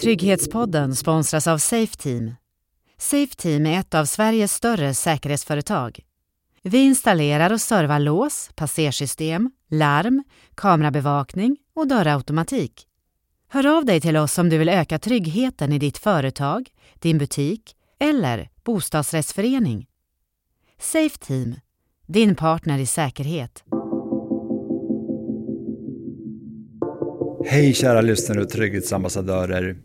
Trygghetspodden sponsras av Safeteam. Safeteam är ett av Sveriges större säkerhetsföretag. Vi installerar och servar lås, passersystem, larm, kamerabevakning och dörrautomatik. Hör av dig till oss om du vill öka tryggheten i ditt företag, din butik eller bostadsrättsförening. Safeteam, din partner i säkerhet. Hej kära lyssnare och trygghetsambassadörer.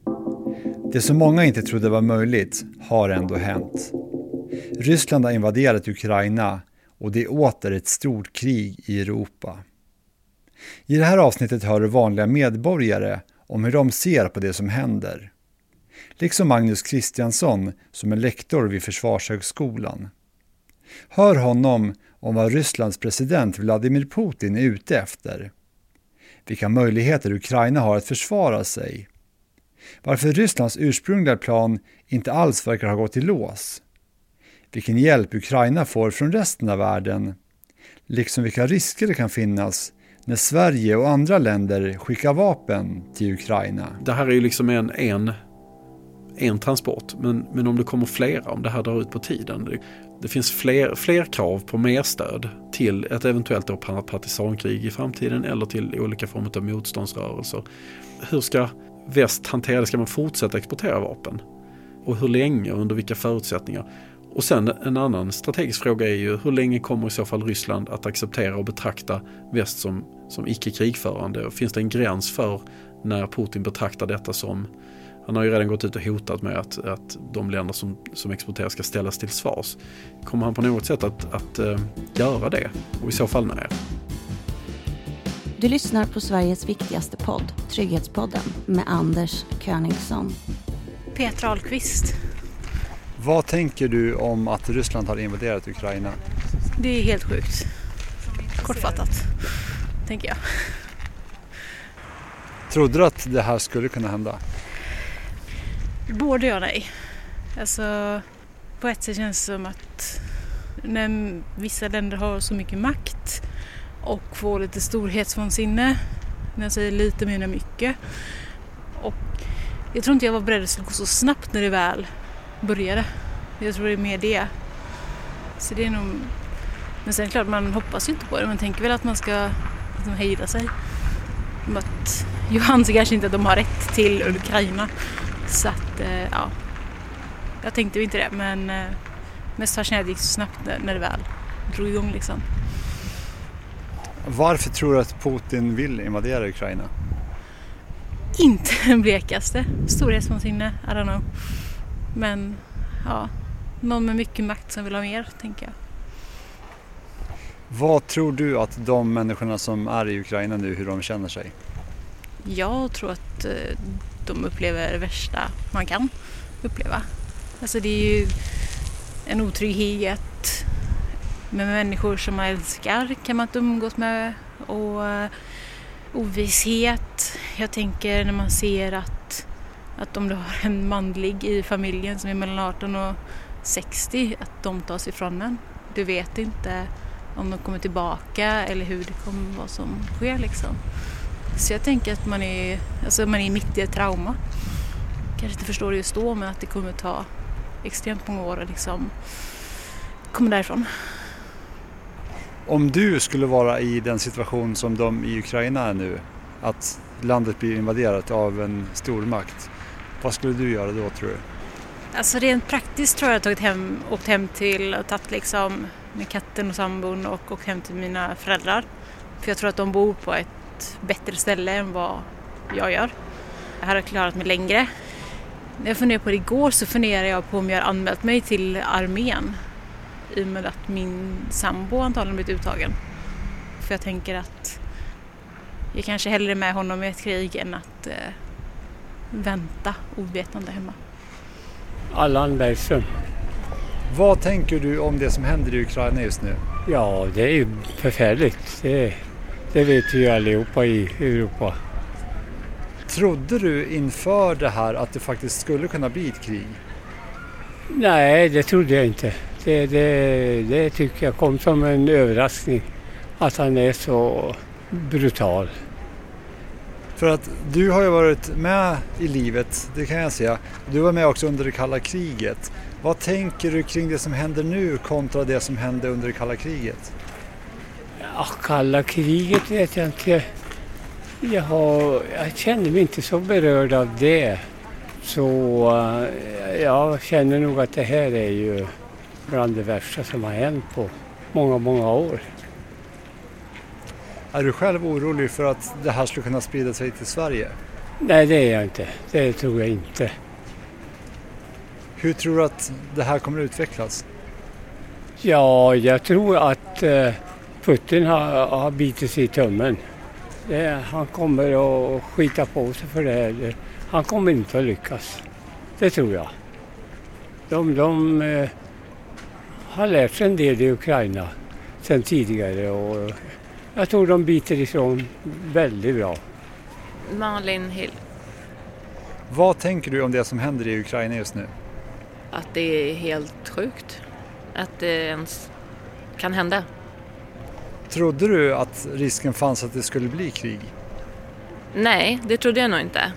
Det som många inte trodde var möjligt har ändå hänt. Ryssland har invaderat Ukraina och det är åter ett stort krig i Europa. I det här avsnittet hör du vanliga medborgare om hur de ser på det som händer. Liksom Magnus Kristiansson som är lektor vid Försvarshögskolan. Hör honom om vad Rysslands president Vladimir Putin är ute efter. Vilka möjligheter Ukraina har att försvara sig. Varför Rysslands ursprungliga plan inte alls verkar ha gått i lås. Vilken hjälp Ukraina får från resten av världen. Liksom vilka risker det kan finnas när Sverige och andra länder skickar vapen till Ukraina. Det här är ju liksom en, en, en transport, men, men om det kommer flera, om det här drar ut på tiden. Det, finns fler, fler krav på mer stöd till ett eventuellt då partisankrig i framtiden eller till olika former av motståndsrörelser. Hur ska väst hantera det? Ska man fortsätta exportera vapen? Och hur länge och under vilka förutsättningar? Och sen en annan strategisk fråga är ju hur länge kommer i så fall Ryssland att acceptera och betrakta väst som, som icke krigförande? Finns det en gräns för när Putin betraktar detta som han har ju redan gått ut och hotat med att, att de länder som, som exporterar ska ställas till svars. Kommer han på något sätt att, att uh, göra det? Och i så fall när? Du lyssnar på Sveriges viktigaste podd, Trygghetspodden, med Anders Königsson. Petra Ahlqvist. Vad tänker du om att Ryssland har invaderat Ukraina? Det är helt sjukt. Kortfattat, tänker jag. Trodde du att det här skulle kunna hända? Både ja och nej. Alltså, på ett sätt känns det som att när vissa länder har så mycket makt och får lite storhetsvansinne, när jag säger lite menar mycket. Och jag tror inte jag var beredd att det skulle gå så snabbt när det väl började. Jag tror det är mer det. Så det är nog... Men sen klart, man hoppas ju inte på det. Man tänker väl att man ska liksom, hejda sig. Att Johan anser kanske inte att de har rätt till Ukraina. Så att, eh, ja. Jag tänkte inte det, men eh, mest fascinerande det gick så snabbt när det väl drog igång liksom. Varför tror du att Putin vill invadera Ukraina? Inte den blekaste storhetsvansinne, I don't know. Men ja, någon med mycket makt som vill ha mer, tänker jag. Vad tror du att de människorna som är i Ukraina nu, hur de känner sig? Jag tror att de upplever det värsta man kan uppleva. Alltså det är ju en otrygghet med människor som man älskar kan man inte umgås med och eh, ovisshet. Jag tänker när man ser att, att om du har en manlig i familjen som är mellan 18 och 60 att de tas ifrån en. Du vet inte om de kommer tillbaka eller hur det kommer, vad som sker liksom. Så jag tänker att man är, alltså man är mitt i ett trauma. Kanske inte förstår det just då men att det kommer ta extremt många år att liksom komma därifrån. Om du skulle vara i den situation som de i Ukraina är nu, att landet blir invaderat av en stormakt, vad skulle du göra då tror du? Alltså rent praktiskt tror jag att jag tagit hem, åkt hem till och tagit liksom med katten och sambon och åkt hem till mina föräldrar. För jag tror att de bor på ett bättre ställe än vad jag gör. Jag hade klarat mig längre. När jag funderade på det igår så funderade jag på om jag har anmält mig till armén i och med att min sambo antagligen blivit uttagen. För jag tänker att jag kanske hellre är med honom i ett krig än att eh, vänta ovetande hemma. Allan Bergström. Vad tänker du om det som händer i Ukraina just nu? Ja, det är ju förfärligt. Det, det vet ju allihopa i Europa. Trodde du inför det här att det faktiskt skulle kunna bli ett krig? Nej, det trodde jag inte. Det, det, det tycker jag kom som en överraskning att han är så brutal. För att du har ju varit med i livet, det kan jag säga. Du var med också under det kalla kriget. Vad tänker du kring det som händer nu kontra det som hände under det kalla kriget? Kalla kriget vet jag inte. Jag, har, jag känner mig inte så berörd av det. Så eh, jag känner nog att det här är ju bland det värsta som har hänt på många, många år. Är du själv orolig för att det här skulle kunna sprida sig till Sverige? Nej, det är jag inte. Det tror jag inte. Hur tror du att det här kommer utvecklas? Ja, jag tror att eh, Putin har, har bitit sig i tummen. Det, han kommer att skita på sig för det här. Han kommer inte att lyckas. Det tror jag. De, de eh, har lärt sig en del i Ukraina sedan tidigare och jag tror de biter ifrån väldigt bra. Malin Hill. Vad tänker du om det som händer i Ukraina just nu? Att det är helt sjukt. Att det ens kan hända. Trodde du att risken fanns att det skulle bli krig? Nej, det trodde jag nog inte.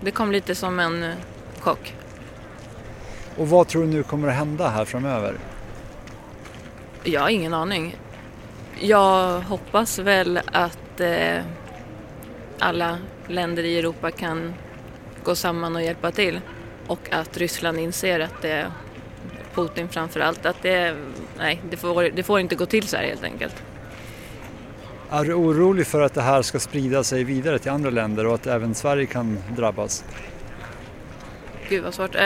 Det kom lite som en eh, chock. Och vad tror du nu kommer att hända här framöver? Jag har ingen aning. Jag hoppas väl att eh, alla länder i Europa kan gå samman och hjälpa till. Och att Ryssland inser att det, Putin framför allt, att det, nej, det får, det får inte gå till så här helt enkelt. Är du orolig för att det här ska sprida sig vidare till andra länder och att även Sverige kan drabbas? Gud vad svårt. Eh,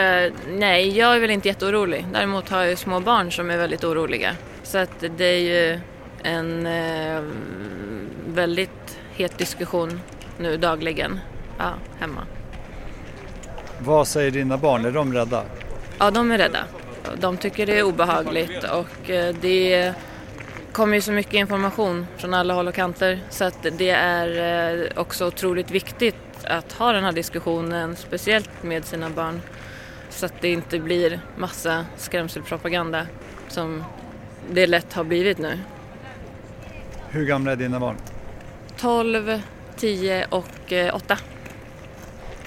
nej, jag är väl inte jätteorolig. Däremot har jag ju små barn som är väldigt oroliga. Så att det är ju en eh, väldigt het diskussion nu dagligen ja, hemma. Vad säger dina barn? Är de rädda? Ja, de är rädda. De tycker det är obehagligt och eh, det kommer ju så mycket information från alla håll och kanter så att det är eh, också otroligt viktigt att ha den här diskussionen, speciellt med sina barn, så att det inte blir massa skrämselpropaganda som det lätt har blivit nu. Hur gamla är dina barn? 12, 10 och 8.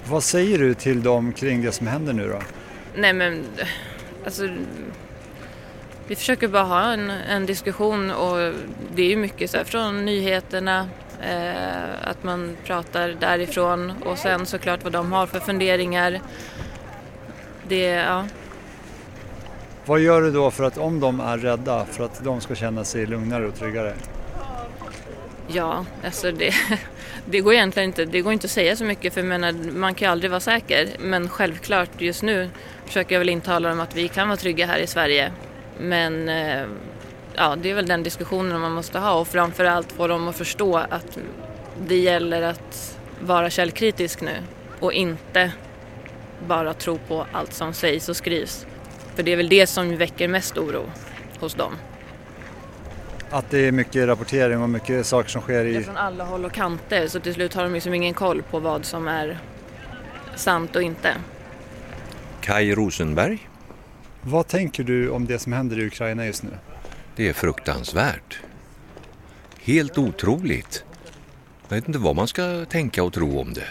Vad säger du till dem kring det som händer nu då? Nej men, alltså vi försöker bara ha en, en diskussion och det är ju mycket så här från nyheterna, eh, att man pratar därifrån och sen såklart vad de har för funderingar. Det, ja. Vad gör du då för att om de är rädda för att de ska känna sig lugnare och tryggare? Ja, alltså det, det går egentligen inte, det går inte att säga så mycket för menar, man kan ju aldrig vara säker. Men självklart just nu försöker jag väl intala dem att vi kan vara trygga här i Sverige. Men eh, ja, det är väl den diskussionen man måste ha och framförallt få dem att förstå att det gäller att vara källkritisk nu och inte bara tro på allt som sägs och skrivs. För det är väl det som väcker mest oro hos dem. Att det är mycket rapportering och mycket saker som sker Det är i... från alla håll och kanter så till slut har de liksom ingen koll på vad som är sant och inte. Kai Rosenberg. Vad tänker du om det som händer i Ukraina just nu? Det är fruktansvärt. Helt otroligt. Jag vet inte vad man ska tänka och tro om det.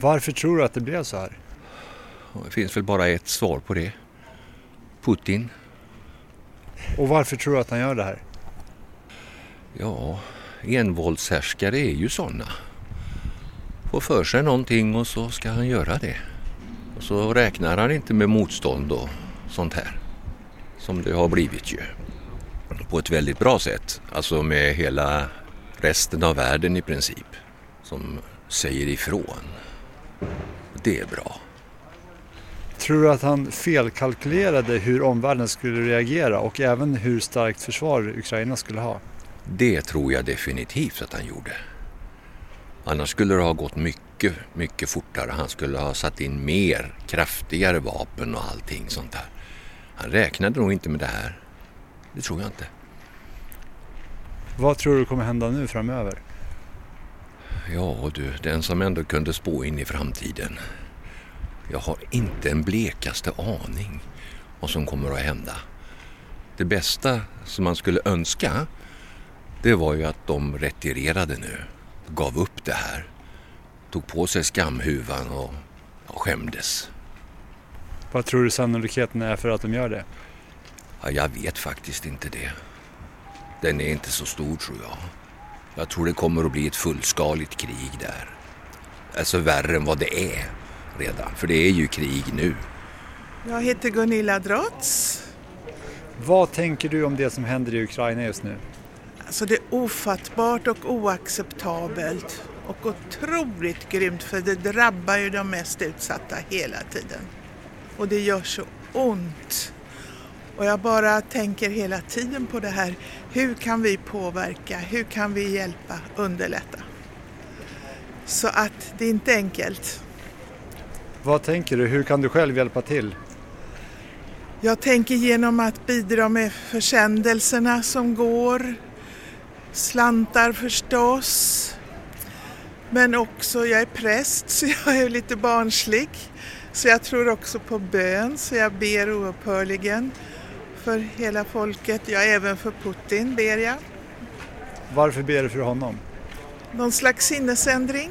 Varför tror du att det blev så här? Det finns väl bara ett svar på det. Putin. Och varför tror du att han gör det här? Ja, envåldshärskare är ju sådana. Får för sig någonting och så ska han göra det. Så räknar han inte med motstånd och sånt här. Som det har blivit ju. På ett väldigt bra sätt. Alltså med hela resten av världen i princip. Som säger ifrån. Det är bra. Tror du att han felkalkylerade hur omvärlden skulle reagera och även hur starkt försvar Ukraina skulle ha? Det tror jag definitivt att han gjorde. Annars skulle det ha gått mycket, mycket fortare. Han skulle ha satt in mer, kraftigare vapen och allting sånt där. Han räknade nog inte med det här. Det tror jag inte. Vad tror du kommer hända nu framöver? Ja du, den som ändå kunde spå in i framtiden. Jag har inte en blekaste aning vad som kommer att hända. Det bästa som man skulle önska, det var ju att de retirerade nu. gav upp det här. Tog på sig skamhuvan och, och skämdes. Vad tror du sannolikheten är för att de gör det? Ja, jag vet faktiskt inte det. Den är inte så stor tror jag. Jag tror det kommer att bli ett fullskaligt krig där. Alltså värre än vad det är redan, för det är ju krig nu. Jag heter Gunilla Drotz. Vad tänker du om det som händer i Ukraina just nu? Alltså det är ofattbart och oacceptabelt och otroligt grymt för det drabbar ju de mest utsatta hela tiden. Och det gör så ont. Och jag bara tänker hela tiden på det här. Hur kan vi påverka? Hur kan vi hjälpa, underlätta? Så att det är inte enkelt. Vad tänker du? Hur kan du själv hjälpa till? Jag tänker genom att bidra med försändelserna som går, slantar förstås, men också, jag är präst så jag är lite barnslig, så jag tror också på bön, så jag ber oupphörligen för hela folket, ja även för Putin ber jag. Varför ber du för honom? Någon slags sinnesändring.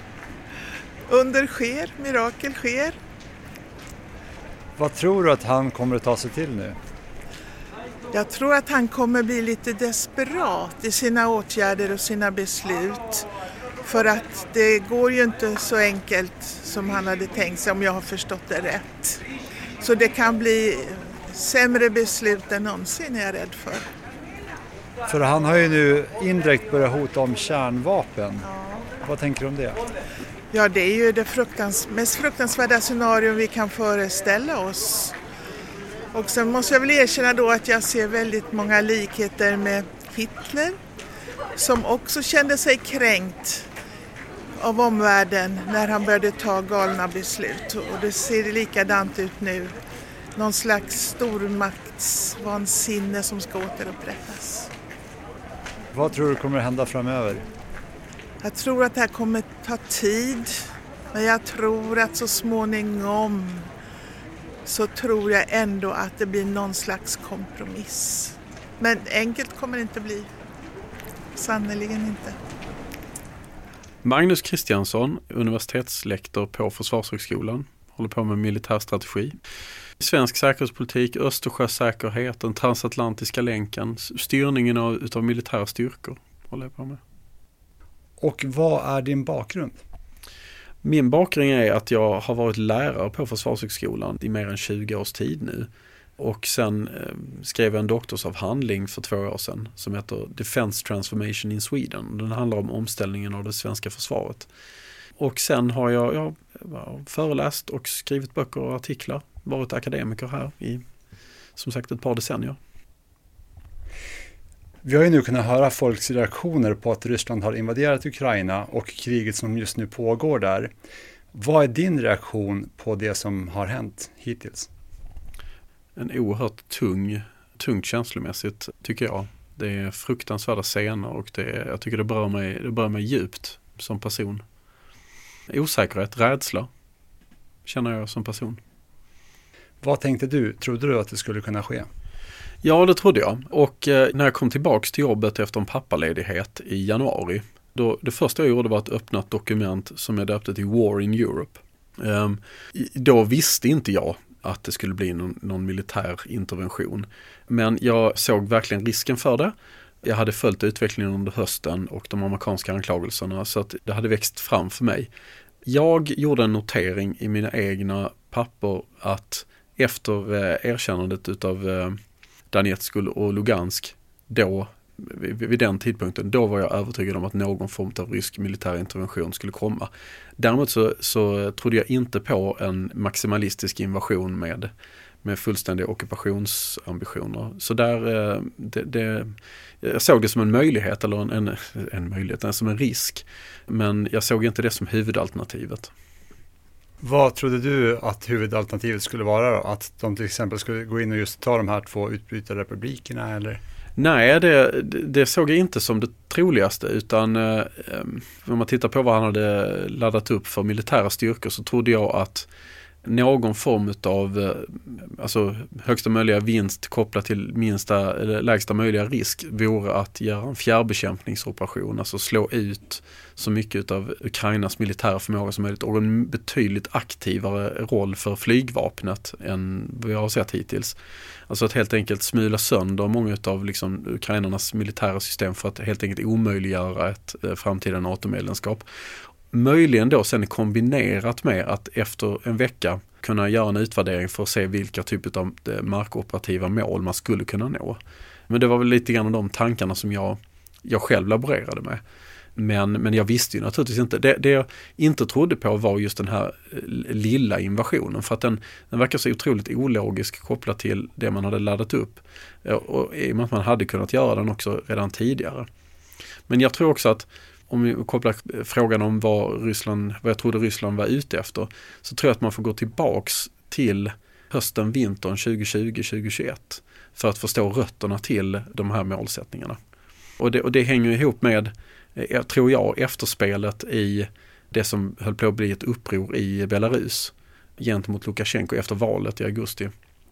Under sker, mirakel sker. Vad tror du att han kommer att ta sig till nu? Jag tror att han kommer bli lite desperat i sina åtgärder och sina beslut. För att det går ju inte så enkelt som han hade tänkt sig om jag har förstått det rätt. Så det kan bli sämre beslut än någonsin är jag rädd för. För han har ju nu indirekt börjat hota om kärnvapen. Vad tänker du om det? Ja, det är ju det fruktans mest fruktansvärda scenario vi kan föreställa oss. Och sen måste jag väl erkänna då att jag ser väldigt många likheter med Hitler som också kände sig kränkt av omvärlden när han började ta galna beslut. Och det ser likadant ut nu. Någon slags stormaktsvansinne som ska återupprättas. Vad tror du kommer att hända framöver? Jag tror att det här kommer ta tid. Men jag tror att så småningom så tror jag ändå att det blir någon slags kompromiss. Men enkelt kommer det inte bli. Sannerligen inte. Magnus Kristiansson, universitetslektor på Försvarshögskolan, håller på med militärstrategi. Svensk säkerhetspolitik, Östersjösäkerhet, den transatlantiska länken, styrningen av utav militära styrkor håller jag på med. Och vad är din bakgrund? Min bakgrund är att jag har varit lärare på Försvarshögskolan i mer än 20 års tid nu. Och sen eh, skrev jag en doktorsavhandling för två år sedan som heter Defense Transformation in Sweden. Den handlar om omställningen av det svenska försvaret. Och sen har jag, jag föreläst och skrivit böcker och artiklar. Varit akademiker här i som sagt ett par decennier. Vi har ju nu kunnat höra folks reaktioner på att Ryssland har invaderat Ukraina och kriget som just nu pågår där. Vad är din reaktion på det som har hänt hittills? En oerhört tung, tungt känslomässigt tycker jag. Det är fruktansvärda scener och det är, jag tycker det berör, mig, det berör mig djupt som person. Osäkerhet, rädsla känner jag som person. Vad tänkte du? Trodde du att det skulle kunna ske? Ja, det trodde jag. Och eh, när jag kom tillbaks till jobbet efter en pappaledighet i januari, då, det första jag gjorde var att öppna ett dokument som jag döpte till War in Europe. Eh, då visste inte jag att det skulle bli någon, någon, militär intervention. Men jag såg verkligen risken för det. Jag hade följt utvecklingen under hösten och de amerikanska anklagelserna så att det hade växt fram för mig. Jag gjorde en notering i mina egna papper att efter eh, erkännandet utav eh, Donetsk och Lugansk då, vid den tidpunkten, då var jag övertygad om att någon form av rysk militär intervention skulle komma. Däremot så, så trodde jag inte på en maximalistisk invasion med, med fullständiga ockupationsambitioner. Så där, eh, det, det, jag såg det som en möjlighet, eller en, en, en möjlighet, som en risk. Men jag såg inte det som huvudalternativet. Vad trodde du att huvudalternativet skulle vara då? Att de till exempel skulle gå in och just ta de här två utbrytarrepublikerna eller? Nej, det, det såg jag inte som det troligaste utan eh, om man tittar på vad han hade laddat upp för militära styrkor så trodde jag att någon form av eh, alltså högsta möjliga vinst kopplat till minsta eller lägsta möjliga risk vore att göra en fjärrbekämpningsoperation, alltså slå ut så mycket av Ukrainas militära förmåga som möjligt och en betydligt aktivare roll för flygvapnet än vad vi har sett hittills. Alltså att helt enkelt smula sönder många av liksom ukrainarnas militära system för att helt enkelt omöjliggöra ett eh, framtida NATO-medlemskap. Möjligen då sen kombinerat med att efter en vecka kunna göra en utvärdering för att se vilka typer av eh, markoperativa mål man skulle kunna nå. Men det var väl lite grann de tankarna som jag, jag själv laborerade med. Men, men jag visste ju naturligtvis inte. Det, det jag inte trodde på var just den här eh, lilla invasionen för att den, den verkar så otroligt ologisk kopplat till det man hade laddat upp. Eh, och i och med att man hade kunnat göra den också redan tidigare. Men jag tror också att om vi kopplar frågan om vad, Ryssland, vad jag trodde Ryssland var ute efter, så tror jag att man får gå tillbaks till hösten, vintern 2020-2021 för att förstå rötterna till de här målsättningarna. Och det, och det hänger ihop med, eh, tror jag, efterspelet i det som höll på att bli ett uppror i Belarus gentemot Lukasjenko efter valet i augusti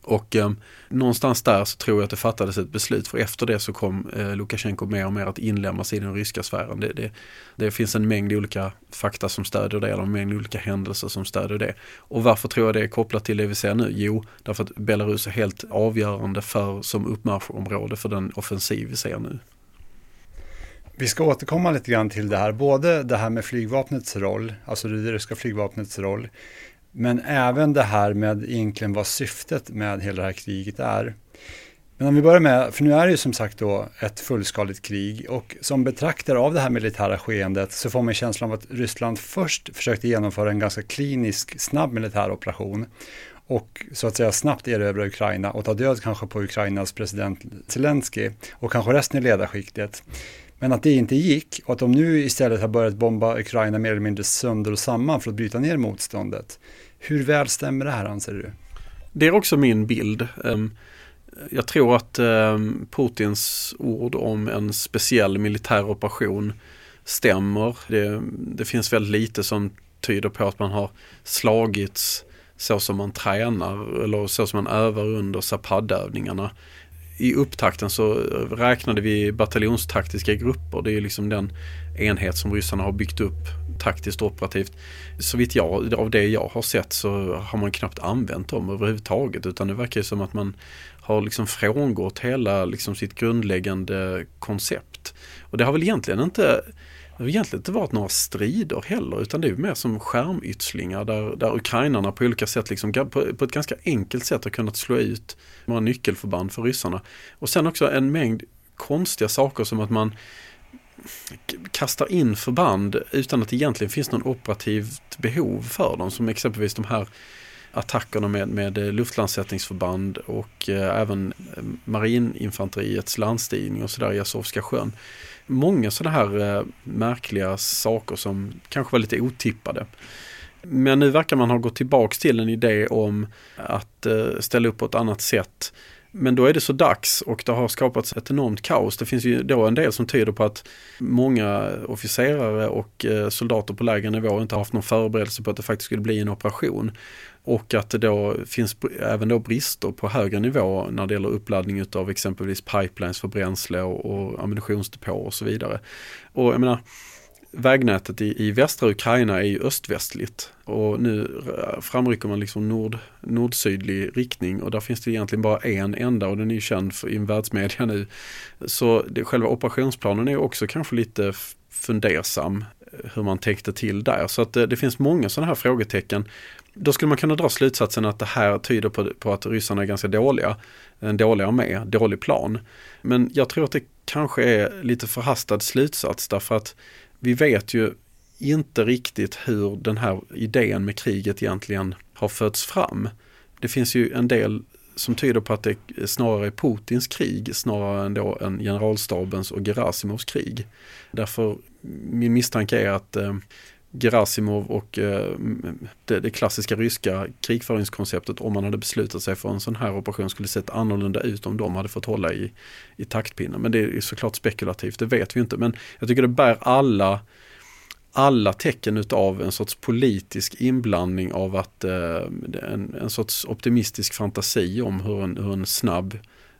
och eh, någonstans där så tror jag att det fattades ett beslut för efter det så kom eh, Lukasjenko mer och mer att inlämnas i den ryska sfären. Det, det, det, finns en mängd olika fakta som stödjer det, eller en mängd olika händelser som stödjer det. Och varför tror jag det är kopplat till det vi ser nu? Jo, därför att Belarus är helt avgörande för, som uppmarschområde för den offensiv vi ser nu. Vi ska återkomma lite grann till det här, både det här med flygvapnets roll, alltså det ryska flygvapnets roll, men även det här med egentligen vad syftet med hela det här kriget är. Men om vi börjar med, för nu är det ju som sagt då ett fullskaligt krig och som betraktare av det här militära skeendet så får man känslan av att Ryssland först försökte genomföra en ganska klinisk, snabb militär operation och så att säga snabbt erövra Ukraina och ta död kanske på Ukrainas president Zelensky och kanske resten i ledarskiktet. Men att det inte gick och att de nu istället har börjat bomba Ukraina mer eller mindre sönder och samman för att bryta ner motståndet. Hur väl stämmer det här anser du? Det är också min bild. Ehm, jag tror att ehm, Putins ord om en speciell militär operation stämmer. Det, det finns väldigt lite som tyder på att man har slagits så som man tränar eller så som man övar under Zapad-övningarna i upptakten så räknade vi bataljonstaktiska grupper. Det är liksom den enhet som ryssarna har byggt upp taktiskt och operativt. Så vitt jag, av det jag har sett så har man knappt använt dem överhuvudtaget utan det verkar som att man har liksom frångått hela liksom sitt grundläggande koncept. Och det har väl egentligen inte det har egentligen inte varit några strider heller utan det är mer som skärmytslingar där, där ukrainarna på olika sätt liksom, på, på ett ganska enkelt sätt har kunnat slå ut några nyckelförband för ryssarna. Och sen också en mängd konstiga saker som att man kastar in förband utan att det egentligen finns någon operativt behov för dem. Som exempelvis de här attackerna med, med eh, luftlandsättningsförband och eh, även eh, marininfanteriets landstigning och sådär i Azovska sjön många sådana här eh, märkliga saker som kanske var lite otippade. Men nu verkar man ha gått tillbaks till en idé om att eh, ställa upp på ett annat sätt. Men då är det så dags och det har skapats ett enormt kaos. Det finns ju då en del som tyder på att många officerare och eh, soldater på lägre nivå inte haft någon förberedelse på att det faktiskt skulle bli en operation. Och att det då finns även då brister på högre nivå när det gäller uppladdning av exempelvis pipelines för bränsle och, och ammunitionsdepåer och så vidare. Och jag menar, vägnätet i, i västra Ukraina är ju öst-västligt och nu framrycker man liksom nord, nordsydlig riktning och där finns det egentligen bara en enda och den är ju känd för, i världsmedia nu. Så det, själva operationsplanen är också kanske lite fundersam hur man tänkte till där. Så att det, det finns många sådana här frågetecken då skulle man kunna dra slutsatsen att det här tyder på, på att ryssarna är ganska dåliga. Eh, en dålig armé, dålig plan. Men jag tror att det kanske är lite förhastad slutsats därför att vi vet ju inte riktigt hur den här idén med kriget egentligen har fötts fram. Det finns ju en del som tyder på att det snarare är Putins krig snarare än då en generalstabens och Gerasimovs krig. Därför min misstanke är att eh, Gerasimov och eh, det, det, klassiska ryska krigföringskonceptet om man hade beslutat sig för en sån här operation skulle sett annorlunda ut om de hade fått hålla i, i taktpinnen. Men det är såklart spekulativt, det vet vi inte. Men jag tycker det bär alla alla tecken utav en sorts politisk inblandning av att eh, en, en sorts optimistisk fantasi om hur en, hur en snabb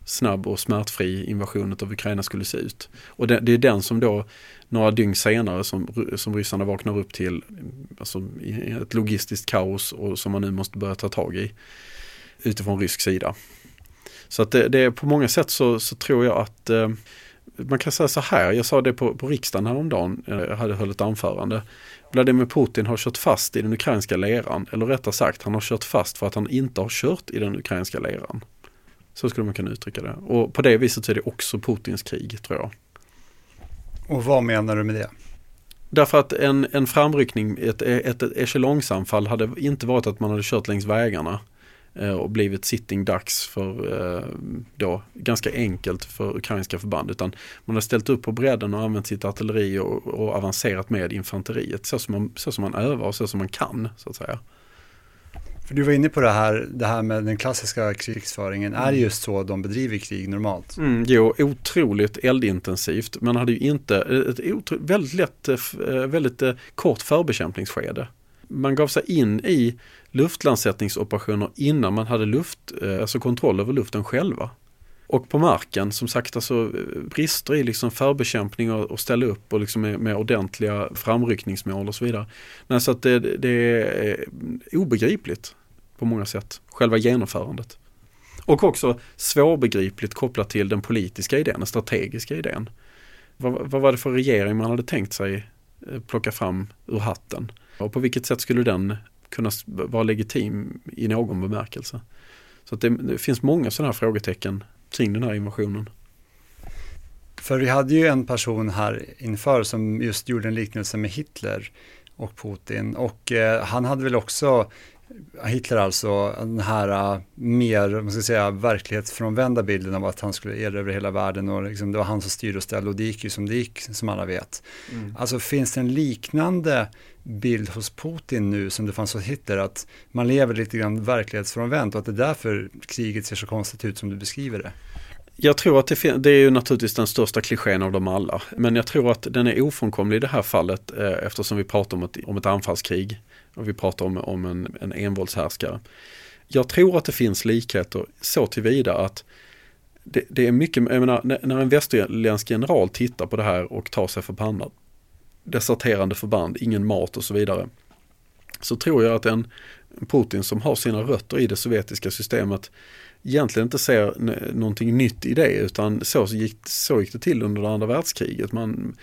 snabb och smärtfri invasion av Ukraina skulle se ut. Och det, det, är den som då några dygn senare som, som ryssarna vaknar upp till alltså, i ett logistiskt kaos och som man nu måste börja ta tag i utifrån rysk sida. Så att det, det är på många sätt så, så tror jag att eh, man kan säga så här, jag sa det på, på riksdagen häromdagen, jag hade höll ett anförande. Vladimir Putin har kört fast i den ukrainska leran, eller rättare sagt han har kört fast för att han inte har kört i den ukrainska leran. Så skulle man kunna uttrycka det. Och på det viset så är det också Putins krig tror jag. Och vad menar du med det? Därför att en, en framryckning, ett, ett, ett echelongsanfall hade inte varit att man hade kört längs vägarna eh, och blivit sitting ducks för eh, då ganska enkelt för ukrainska förband utan man har ställt upp på bredden och använt sitt artilleri och, och avancerat med infanteriet så som, man, så som man övar och så som man kan så att säga. För du var inne på det här, det här med den klassiska krigsföringen. Mm. Är det just så de bedriver krig normalt? Mm, jo, otroligt eldintensivt. Man hade ju inte ett otro, väldigt lätt, eh, väldigt eh, kort förbekämpningsskede. Man gav sig in i luftlandsättningsoperationer innan man hade luft, eh, alltså kontroll över luften själva. Och på marken, som sagt, alltså eh, brister i liksom förbekämpning och, och ställa upp och liksom med, med ordentliga framryckningsmål och så vidare. Nej, så att det, det är obegripligt på många sätt, själva genomförandet. Och också svårbegripligt kopplat till den politiska idén, den strategiska idén. Vad, vad var det för regering man hade tänkt sig eh, plocka fram ur hatten? Och på vilket sätt skulle den kunna vara legitim i någon bemärkelse? Så det, det, finns många sådana här frågetecken kring den här invasionen. För vi hade ju en person här inför som just gjorde en liknelse med Hitler och Putin och eh, han hade väl också Hitler alltså, den här uh, mer, man ska säga, verklighetsfrånvända bilden av att han skulle erövra hela världen och liksom, det var han som styrde och ställde och det gick ju som det gick, som alla vet. Mm. Alltså finns det en liknande bild hos Putin nu som det fanns hos Hitler, att man lever lite grann verklighetsfrånvänt och att det är därför kriget ser så konstigt ut som du beskriver det? Jag tror att det, det, är ju naturligtvis den största klichén av dem alla. Men jag tror att den är ofrånkomlig i det här fallet eh, eftersom vi pratar om ett, om ett anfallskrig. Och vi pratar om, om en, en envåldshärskare. Jag tror att det finns likheter så tillvida att det, det är mycket, jag menar, när, när en västerländsk general tittar på det här och tar sig för pannan. Deserterande förband, ingen mat och så vidare. Så tror jag att en Putin som har sina rötter i det sovjetiska systemet egentligen inte ser någonting nytt i det utan så gick, så gick det till under det andra världskriget. Man,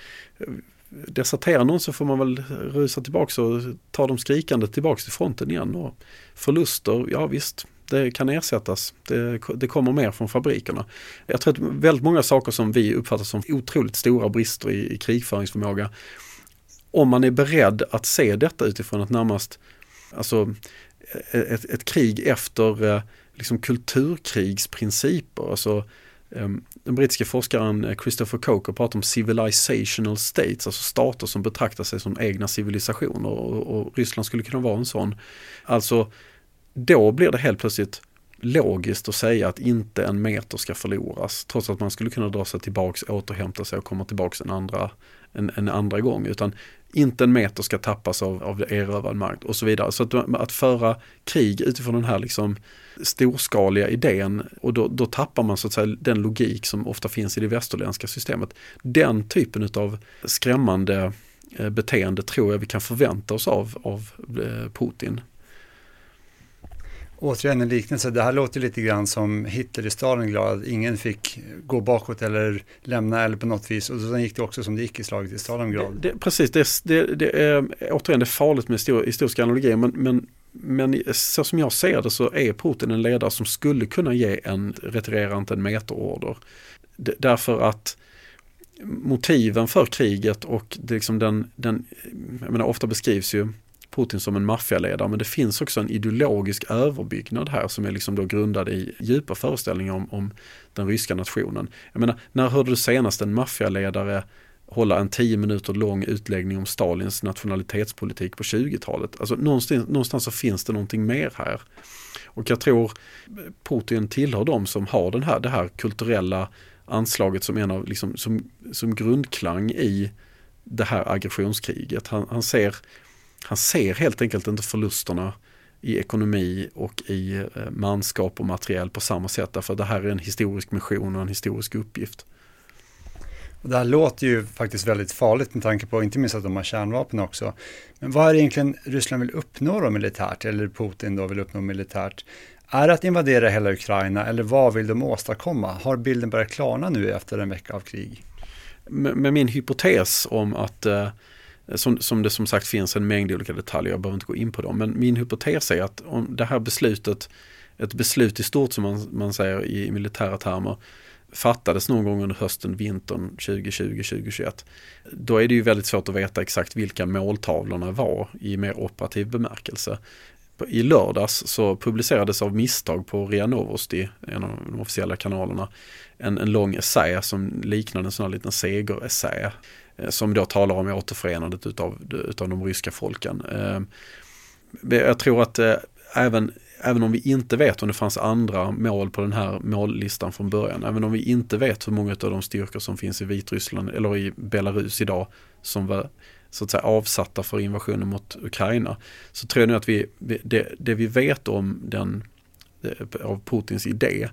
deserterar någon så får man väl rusa tillbaka och ta dem skrikande tillbaka till fronten igen. Och förluster, ja visst, det kan ersättas. Det, det, kommer mer från fabrikerna. Jag tror att väldigt många saker som vi uppfattar som otroligt stora brister i, i krigföringsförmåga. Om man är beredd att se detta utifrån ett närmast, alltså e-, e-, ett, ett krig efter e, liksom kulturkrigsprinciper. Alltså, den brittiska forskaren Christopher Coker pratar om civilizational states, alltså stater som betraktar sig som egna civilisationer och, och Ryssland skulle kunna vara en sån. Alltså, då blir det helt plötsligt logiskt att säga att inte en meter ska förloras. Trots att man skulle kunna dra sig tillbaks, återhämta sig och komma tillbaks en andra, en, en andra gång. Utan inte en meter ska tappas av, av erövrad mark och så vidare. Så att, att föra krig utifrån den här liksom storskaliga idén och då, då tappar man så att säga den logik som ofta finns i det västerländska systemet. Den typen av skrämmande eh, beteende tror jag vi kan förvänta oss av, av eh, Putin. Återigen en liknelse, det här låter lite grann som Hitler i Stalingrad, ingen fick gå bakåt eller lämna eller på något vis och sen gick det också som det gick i slaget i Stalingrad. Det, det, precis, det, det, det, är återigen det är farligt med historiska analogier men, men, men så som jag ser det så är Putin en ledare som skulle kunna ge en retirerande en meterorder. Därför att motiven för kriget och det liksom den, den jag menar ofta beskrivs ju Putin som en maffialedare men det finns också en ideologisk överbyggnad här som är liksom då grundad i djupa föreställningar om, om den ryska nationen. Jag menar, när hörde du senast en maffialedare hålla en tio minuter lång utläggning om Stalins nationalitetspolitik på 20-talet. Alltså någonstans, någonstans så finns det någonting mer här. Och jag tror Putin tillhör de som har den här, det här kulturella anslaget som en av, liksom, som, som grundklang i det här aggressionskriget. Han, han, ser, han ser helt enkelt inte förlusterna i ekonomi och i eh, manskap och materiell på samma sätt. Därför det här är en historisk mission och en historisk uppgift. Det här låter ju faktiskt väldigt farligt med tanke på inte minst att de har kärnvapen också. Men vad är det egentligen Ryssland vill uppnå då militärt, eller Putin då vill uppnå militärt? Är det att invadera hela Ukraina eller vad vill de åstadkomma? Har bilden börjat klarna nu efter en vecka av krig? Med, med min hypotes om att eh, Eh, som, som det som sagt finns en mängd olika detaljer, jag behöver inte gå in på dem, men min hypotes är att om det här beslutet, ett beslut i stort som man, man säger i militära termer, fattades någon gång under hösten, vintern 2020-2021. Då är det ju väldigt svårt att veta exakt vilka måltavlorna var i mer operativ bemärkelse. I lördags så publicerades av misstag på RIA Novosti, en av de officiella kanalerna, en, en lång essä som liknade en sån här liten segeressä Eh, som då talar om återförenandet utav, utav de ryska folken. Eh, jag tror att eh, även även om vi inte vet om det fanns andra mål på den här mållistan från början, även om vi inte vet hur många av de styrkor som finns i Vitryssland eller i Belarus idag som var så att säga avsatta för invasionen mot Ukraina, så tror jag nu att vi, det, det vi vet om den, av Putins idé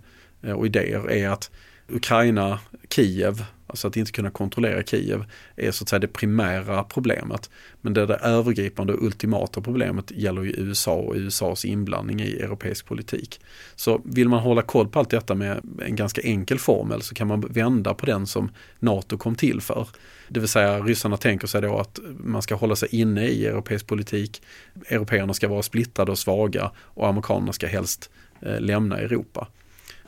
och idéer är att Ukraina, Kiev, alltså att inte kunna kontrollera Kiev, är så att säga det primära problemet. Men det, det övergripande och ultimata problemet gäller ju USA och USAs inblandning i europeisk politik. Så vill man hålla koll på allt detta med en ganska enkel formel så kan man vända på den som NATO kom till för. Det vill säga ryssarna tänker sig då att man ska hålla sig inne i europeisk politik, européerna ska vara splittrade och svaga och amerikanerna ska helst eh, lämna Europa.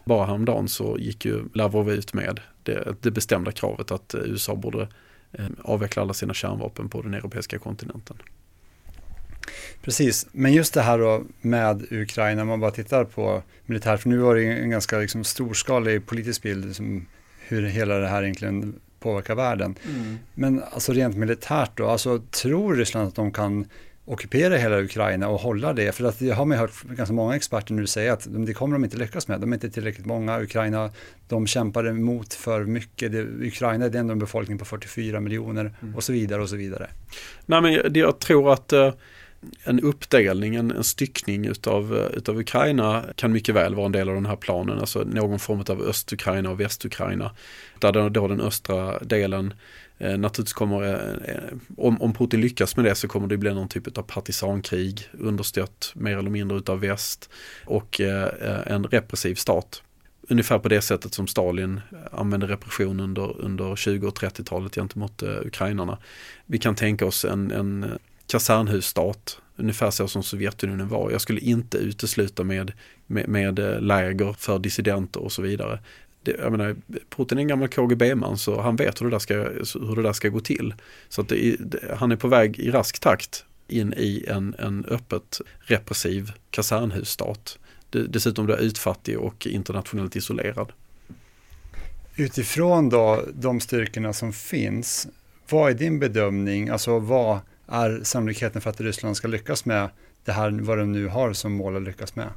Bara häromdagen så gick ju Lavrov ut med det, det bestämda kravet att USA borde eh, avveckla alla sina kärnvapen på den europeiska kontinenten. Precis, men just det här då med Ukraina, om man bara tittar på militärt, för nu var det en ganska liksom storskalig politisk bild, liksom hur hela det här egentligen påverkar världen. Mm. Men alltså rent militärt då, alltså tror Ryssland att de kan ockupera hela Ukraina och hålla det. För att det har man hört ganska många experter nu säga att det kommer de inte lyckas med. De är inte tillräckligt många. Ukraina, de kämpar emot för mycket. Det, Ukraina är ändå en befolkning på 44 miljoner mm. och så vidare och så vidare. Nej men jag tror att uh, en uppdelning, en, en styckning utav, uh, utav Ukraina kan mycket väl vara en del av den här planen. Alltså någon form av Östukraina och Västukraina. Där då den östra delen Eh, naturligtvis kommer, eh, eh, om, om Putin lyckas med det så kommer det bli någon typ av partisankrig understött mer eller mindre utav väst och eh, eh, en repressiv stat. Ungefär på det sättet som Stalin använde repression under, under 20 och 30-talet gentemot ukrainarna. Vi kan tänka oss en, en kasernhusstat ungefär så som Sovjetunionen var. Jag skulle inte utesluta med, med, med läger för dissidenter och så vidare det, jag menar, Putin är en gammal KGB-man så han vet hur det där ska, hur det där ska gå till. Så att det, det, han är på väg i rask takt in i en, en öppet repressiv kasernhusstat. Dessutom då utfattig och internationellt isolerad. Utifrån då de styrkorna som finns, vad är din bedömning, alltså vad är sannolikheten för att Ryssland ska lyckas med det här, vad de nu har som mål att lyckas med?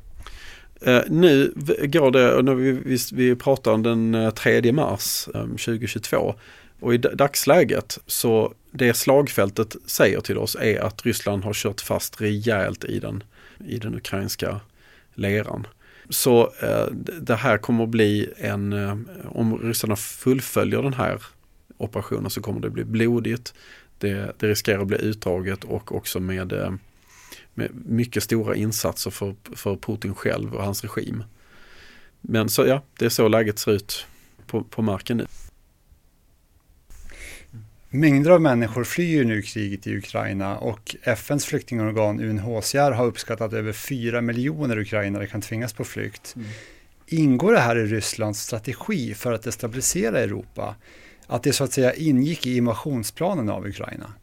Uh, nu går det, när vi, vi, vi pratar om den eh, 3 mars ehm, um, 2022 och i dagsläget så det slagfältet säger till oss är att Ryssland har kört fast rejält i den, i den ukrainska leran. Så uh, det här kommer att bli en, uh, om ryssarna fullföljer den här operationen så kommer det bli blodigt. Det, det riskerar att bli utdraget och också med med mycket stora insatser för, för Putin själv och hans regim. Men så ja, det är så läget ser ut på, på marken nu. Mängder av människor flyr nu kriget i Ukraina och FNs flyktingorgan UNHCR har uppskattat att över 4 miljoner ukrainare kan tvingas på flykt. Mm. Ingår det här i Rysslands strategi för att destabilisera Europa? Att det så att säga ingick i invasionsplanen av Ukraina?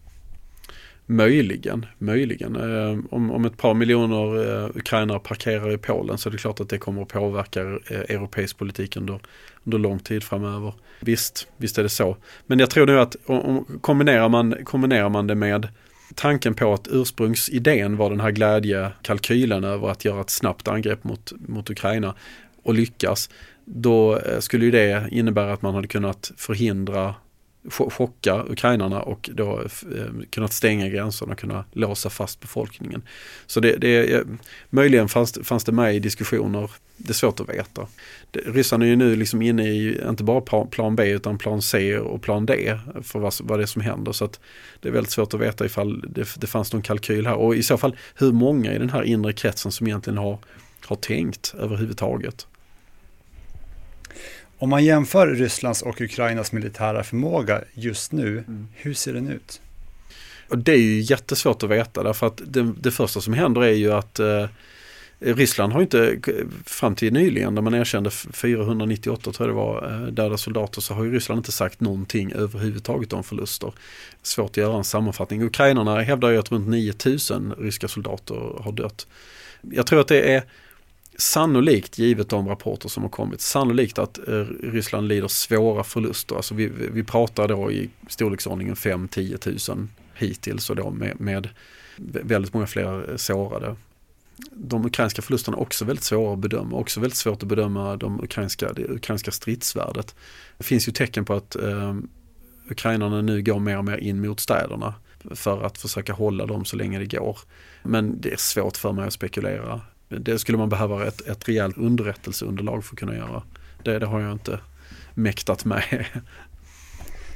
Möjligen, möjligen. Eh, om, om ett par miljoner eh, ukrainare parkerar i Polen så är det klart att det kommer att påverka eh, europeisk politik under, under lång tid framöver. Visst, visst är det så. Men jag tror nu att om, kombinerar, man, kombinerar man det med tanken på att ursprungsidén var den här glädjekalkylen över att göra ett snabbt angrepp mot, mot Ukraina och lyckas. Då skulle ju det innebära att man hade kunnat förhindra chocka ukrainarna och då eh, kunnat stänga gränserna och kunna låsa fast befolkningen. Så det, det, möjligen fanns, fanns det med i diskussioner, det är svårt att veta. Det, Ryssland är ju nu liksom inne i inte bara plan B utan plan C och plan D för vad, vad det är som händer. Så att det är väldigt svårt att veta ifall det, det fanns någon kalkyl här och i så fall hur många i den här inre kretsen som egentligen har, har tänkt överhuvudtaget. Om man jämför Rysslands och Ukrainas militära förmåga just nu, mm. hur ser den ut? Och det är ju jättesvårt att veta därför att det, det första som händer är ju att eh, Ryssland har inte, fram till nyligen när man erkände 498 tror jag det var, eh, döda soldater så har ju Ryssland inte sagt någonting överhuvudtaget om förluster. Svårt att göra en sammanfattning. Ukrainarna hävdar ju att runt 9000 ryska soldater har dött. Jag tror att det är sannolikt, givet de rapporter som har kommit, sannolikt att eh, Ryssland lider svåra förluster. Alltså vi, vi pratar då i storleksordningen 5-10 000 hittills och då med, med väldigt många fler eh, sårade. De ukrainska förlusterna är också väldigt svåra att bedöma, också väldigt svårt att bedöma de ukrainska, det ukrainska stridsvärdet. Det finns ju tecken på att eh, ukrainarna nu går mer och mer in mot städerna för att försöka hålla dem så länge det går. Men det är svårt för mig att spekulera det skulle man behöva ett, ett rejält underrättelseunderlag för att kunna göra. Det, det har jag inte mäktat med.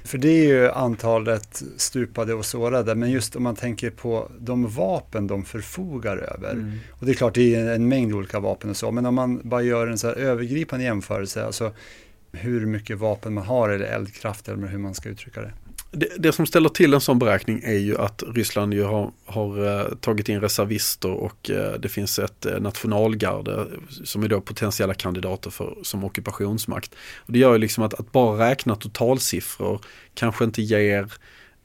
För det är ju antalet stupade och sårade, men just om man tänker på de vapen de förfogar över. Mm. Och det är klart, det är en mängd olika vapen och så, men om man bara gör en så här övergripande jämförelse, alltså hur mycket vapen man har eller eldkraft eller hur man ska uttrycka det. Det, det, som ställer till en sån beräkning är ju att Ryssland ju har, har eh, tagit in reservister och eh, det finns ett eh, nationalgarde som är då potentiella kandidater för, som ockupationsmakt. Och det gör ju liksom att, att bara räkna totalsiffror kanske inte ger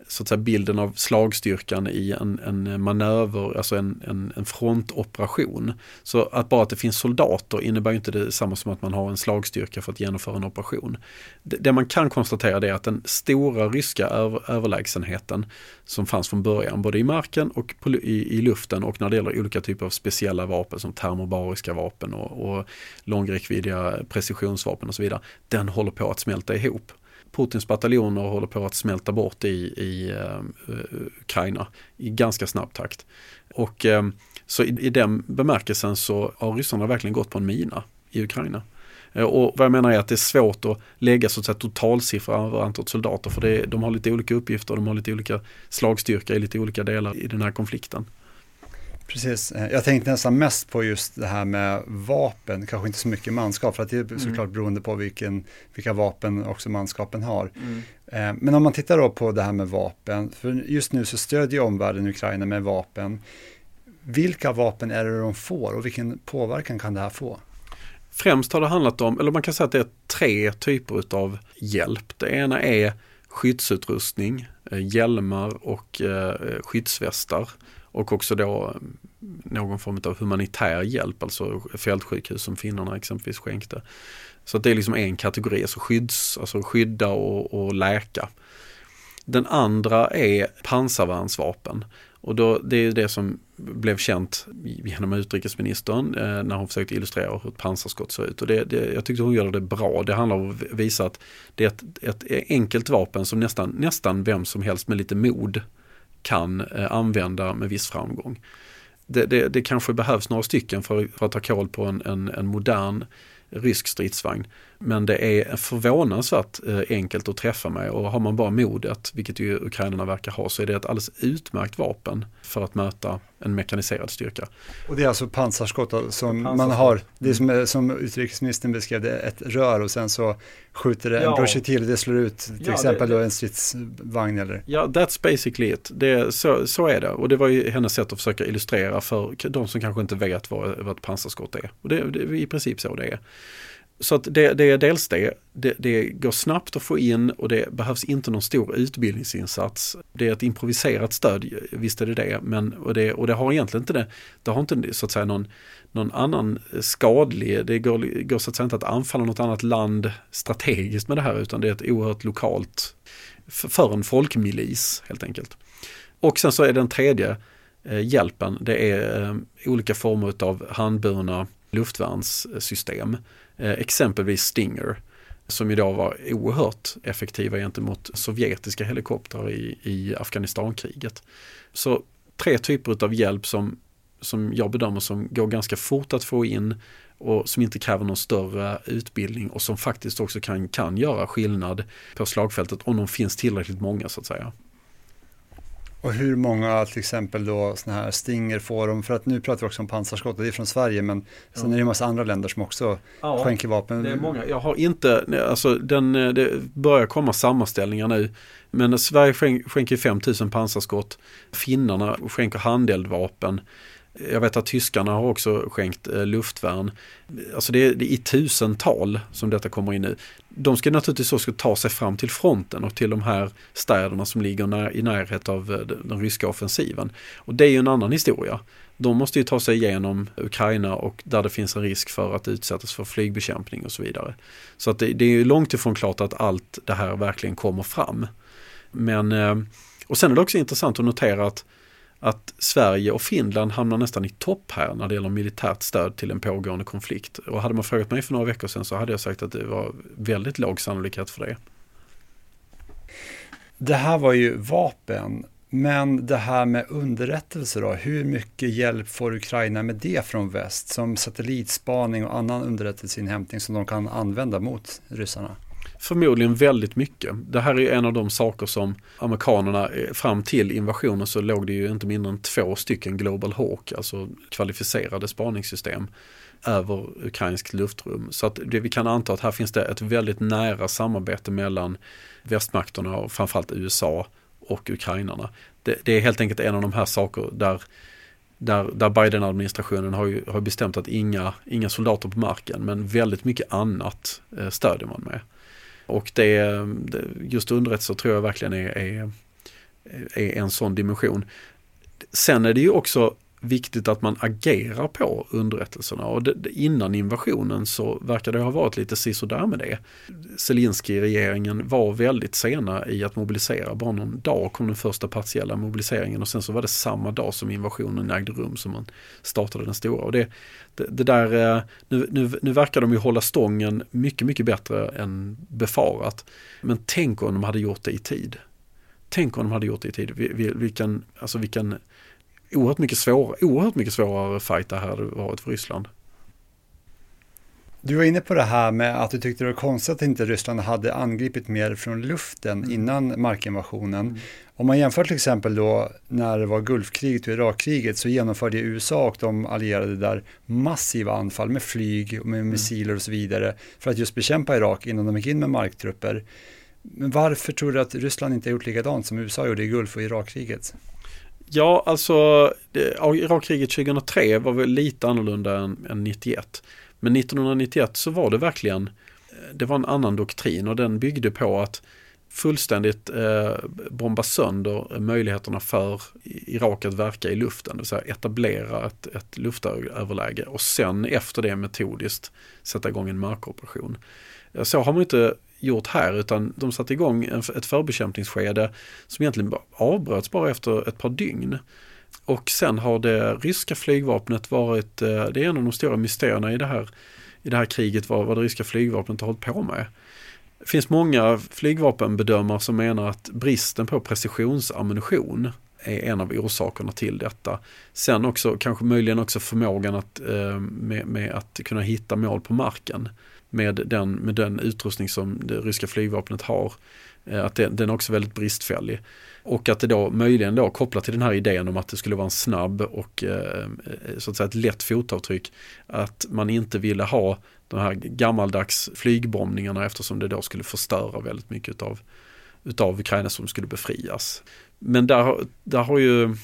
så att säga, bilden av slagstyrkan i en, en manöver, alltså en, en, en frontoperation. Så att bara att det finns soldater innebär inte detsamma som att man har en slagstyrka för att genomföra en operation. Det, det man kan konstatera är att den stora ryska över, överlägsenheten som fanns från början, både i marken och på, i, i, luften och när det gäller olika typer av speciella vapen som termobariska vapen och, och långräckviddiga precisionsvapen och så vidare, den håller på att smälta ihop. Putins bataljoner håller på att smälta bort i, i uh, Ukraina i ganska snabb takt. Och uh, så i, i den bemärkelsen så har ryssarna verkligen gått på en mina i Ukraina. Eh, och vad jag menar är att det är svårt att lägga så att säga totalsiffror över antalet soldater för det, de har lite olika uppgifter, de har lite olika slagstyrka i lite olika delar i den här konflikten. Precis, eh, jag tänkte nästan mest på just det här med vapen, kanske inte så mycket manskap, för att det är mm. såklart beroende på vilken, vilka vapen också manskapen har. Mm. Eh, men om man tittar då på det här med vapen, för just nu så stödjer omvärlden Ukraina med vapen. Vilka vapen är det de får och vilken påverkan kan det här få? Främst har det handlat om, eller man kan säga att det är tre typer av hjälp. Det ena är skyddsutrustning, eh, hjälmar och skyddsvästar och också då mm, någon form av humanitär hjälp, alltså fältsjukhus som finnarna exempelvis skänkte. Så att det är liksom en kategori, alltså, skydds, alltså skydda och, och läka. Den andra är pansarvärnsvapen. Och då, det är det som blev känt genom utrikesministern eh, när hon försökte illustrera hur ett pansarskott ser ut. Och det, det, jag tyckte hon gjorde det bra. Det handlar om att visa att det är ett, ett enkelt vapen som nästan, nästan vem som helst med lite mod kan eh, använda med viss framgång. Det, det, det kanske behövs några stycken för, för att ta koll på en, en, en modern rysk stridsvagn. Men det är förvånansvärt eh, enkelt att träffa med och har man bara modet, vilket ju ukrainarna verkar ha, så är det ett alldeles utmärkt vapen för att möta en mekaniserad styrka. Och det är alltså pansarskott som pansarskott. man har, det är som, som utrikesministern beskrev det, ett rör och sen så skjuter det ja. en projektil och det slår ut till ja, exempel det, då en stridsvagn eller? Ja, that's basically it. Det, så, så är det och det var ju hennes sätt att försöka illustrera för de som kanske inte vet vad, vad ett pansarskott är. Och det, det är i princip så det är. Så att det, det är dels det, det, det, går snabbt att få in och det behövs inte någon stor utbildningsinsats. Det är ett improviserat stöd, visst är det det, men och det, och det har egentligen inte det, det har inte så att säga någon, någon annan skadlig, det går, går så att säga inte att anfalla något annat land strategiskt med det här utan det är ett oerhört lokalt, för en folkmilis helt enkelt. Och sen så är den tredje eh, hjälpen, det är eh, olika former av handburna luftvärnssystem eh, exempelvis Stinger. som ju då var oerhört effektiva gentemot sovjetiska helikoptrar i, i Afghanistankriget. Så tre typer av hjälp som, som jag bedömer som går ganska fort att få in och som inte kräver någon större utbildning och som faktiskt också kan, kan göra skillnad på slagfältet om de finns tillräckligt många så att säga. Och hur många till exempel då sådana här Stinger får de, för att nu pratar vi också om pansarskott och det är från Sverige men sen är det en massa andra länder som också ja, skänker vapen. Det är många, jag har inte, alltså den, det börjar komma sammanställningar nu men Sverige skänker 5000 pansarskott, finnarna skänker handeldvapen jag vet att tyskarna har också skänkt eh, luftvärn. Alltså det är, det är i tusental som detta kommer in nu. De ska naturligtvis också ta sig fram till fronten och till de här städerna som ligger när, i närhet av eh, den ryska offensiven. Och det är ju en annan historia. De måste ju ta sig igenom Ukraina och där det finns en risk för att utsättas för flygbekämpning och så vidare. Så att det, det är ju långt ifrån klart att allt det här verkligen kommer fram. Men, eh, och sen är det också intressant att notera att att Sverige och Finland hamnar nästan i topp här när det gäller militärt stöd till en pågående konflikt. Och hade man frågat mig för några veckor sedan så hade jag sagt att det var väldigt låg sannolikhet för det. Det här var ju vapen, men det här med underrättelse då, hur mycket hjälp får Ukraina med det från väst? Som satellitspaning och annan underrättelseinhämtning som de kan använda mot ryssarna? Förmodligen väldigt mycket. Det här är en av de saker som amerikanerna, eh, fram till invasionen så låg det ju inte mindre än två stycken Global Hawk, alltså kvalificerade spaningssystem över ukrainskt luftrum. Så att det, vi kan anta att här finns det ett väldigt nära samarbete mellan västmakterna och framförallt USA och ukrainarna. Det, det är helt enkelt en av de här saker där där, där Biden-administrationen har, ju, har bestämt att inga, inga soldater på marken men väldigt mycket annat eh, stödjer man med. Och det, just underrättelser tror jag verkligen är, är, är en sån dimension. Sen är det ju också viktigt att man agerar på underrättelserna och det, innan invasionen så verkar det ha varit lite sisådär med det. Zelenskyj-regeringen var väldigt sena i att mobilisera. Bara någon dag kom den första partiella mobiliseringen och sen så var det samma dag som invasionen ägde rum som man startade den stora. Och det, det, det där, eh, nu, nu, nu verkar de ju hålla stången mycket, mycket bättre än befarat. Men tänk om de hade gjort det i tid. Tänk om de hade gjort det i tid. Vilken, alltså vilken oerhört mycket, svår, oerhört mycket svårare fight det här hade varit för Ryssland. Du var inne på det här med att du tyckte det var konstigt att inte Ryssland hade angripit mer från luften mm. innan markinvasionen. Mm. Om man jämför till exempel då när det var Gulfkriget och Irakkriget så genomförde USA och de allierade där massiva anfall med flyg och med mm. missiler och så vidare för att just bekämpa Irak innan de gick in med marktrupper. Men varför tror du att Ryssland inte har gjort likadant som USA gjorde i Gulf och Irakkriget? Ja, alltså Irakkriget 2003 var väl lite annorlunda än, än 91. Men 1991 så var det verkligen, eh, det var en annan doktrin och den byggde på att fullständigt eh, bomba sönder möjligheterna för Irak att verka i luften, det vill säga etablera ett, ett luftöverläge och sen efter det metodiskt sätta igång en markoperation. Eh, så har man inte gjort här utan de satte igång ett förbekämpningsskede som egentligen avbröts bara efter ett par dygn. Och sen har det ryska flygvapnet varit, eh, det är en av de stora mysterierna i det här, i det här kriget vad, vad det ryska flygvapnet har hållit på med. Det finns många flygvapenbedömare som menar att bristen på precisionsammunition är en av orsakerna till detta. Sen också kanske möjligen också förmågan att, eh, med, med att kunna hitta mål på marken med den, med den utrustning som det ryska flygvapnet har. Eh, att den, den är också väldigt bristfällig. Och att det då möjligen då kopplat till den här idén om att det skulle vara en snabb och eh, eh, så att säga ett lätt fotavtryck. Att man inte ville ha de här gammaldags flygbombningarna eftersom det då skulle förstöra väldigt mycket utav, utav Ukraina som skulle befrias. Men där, där har ju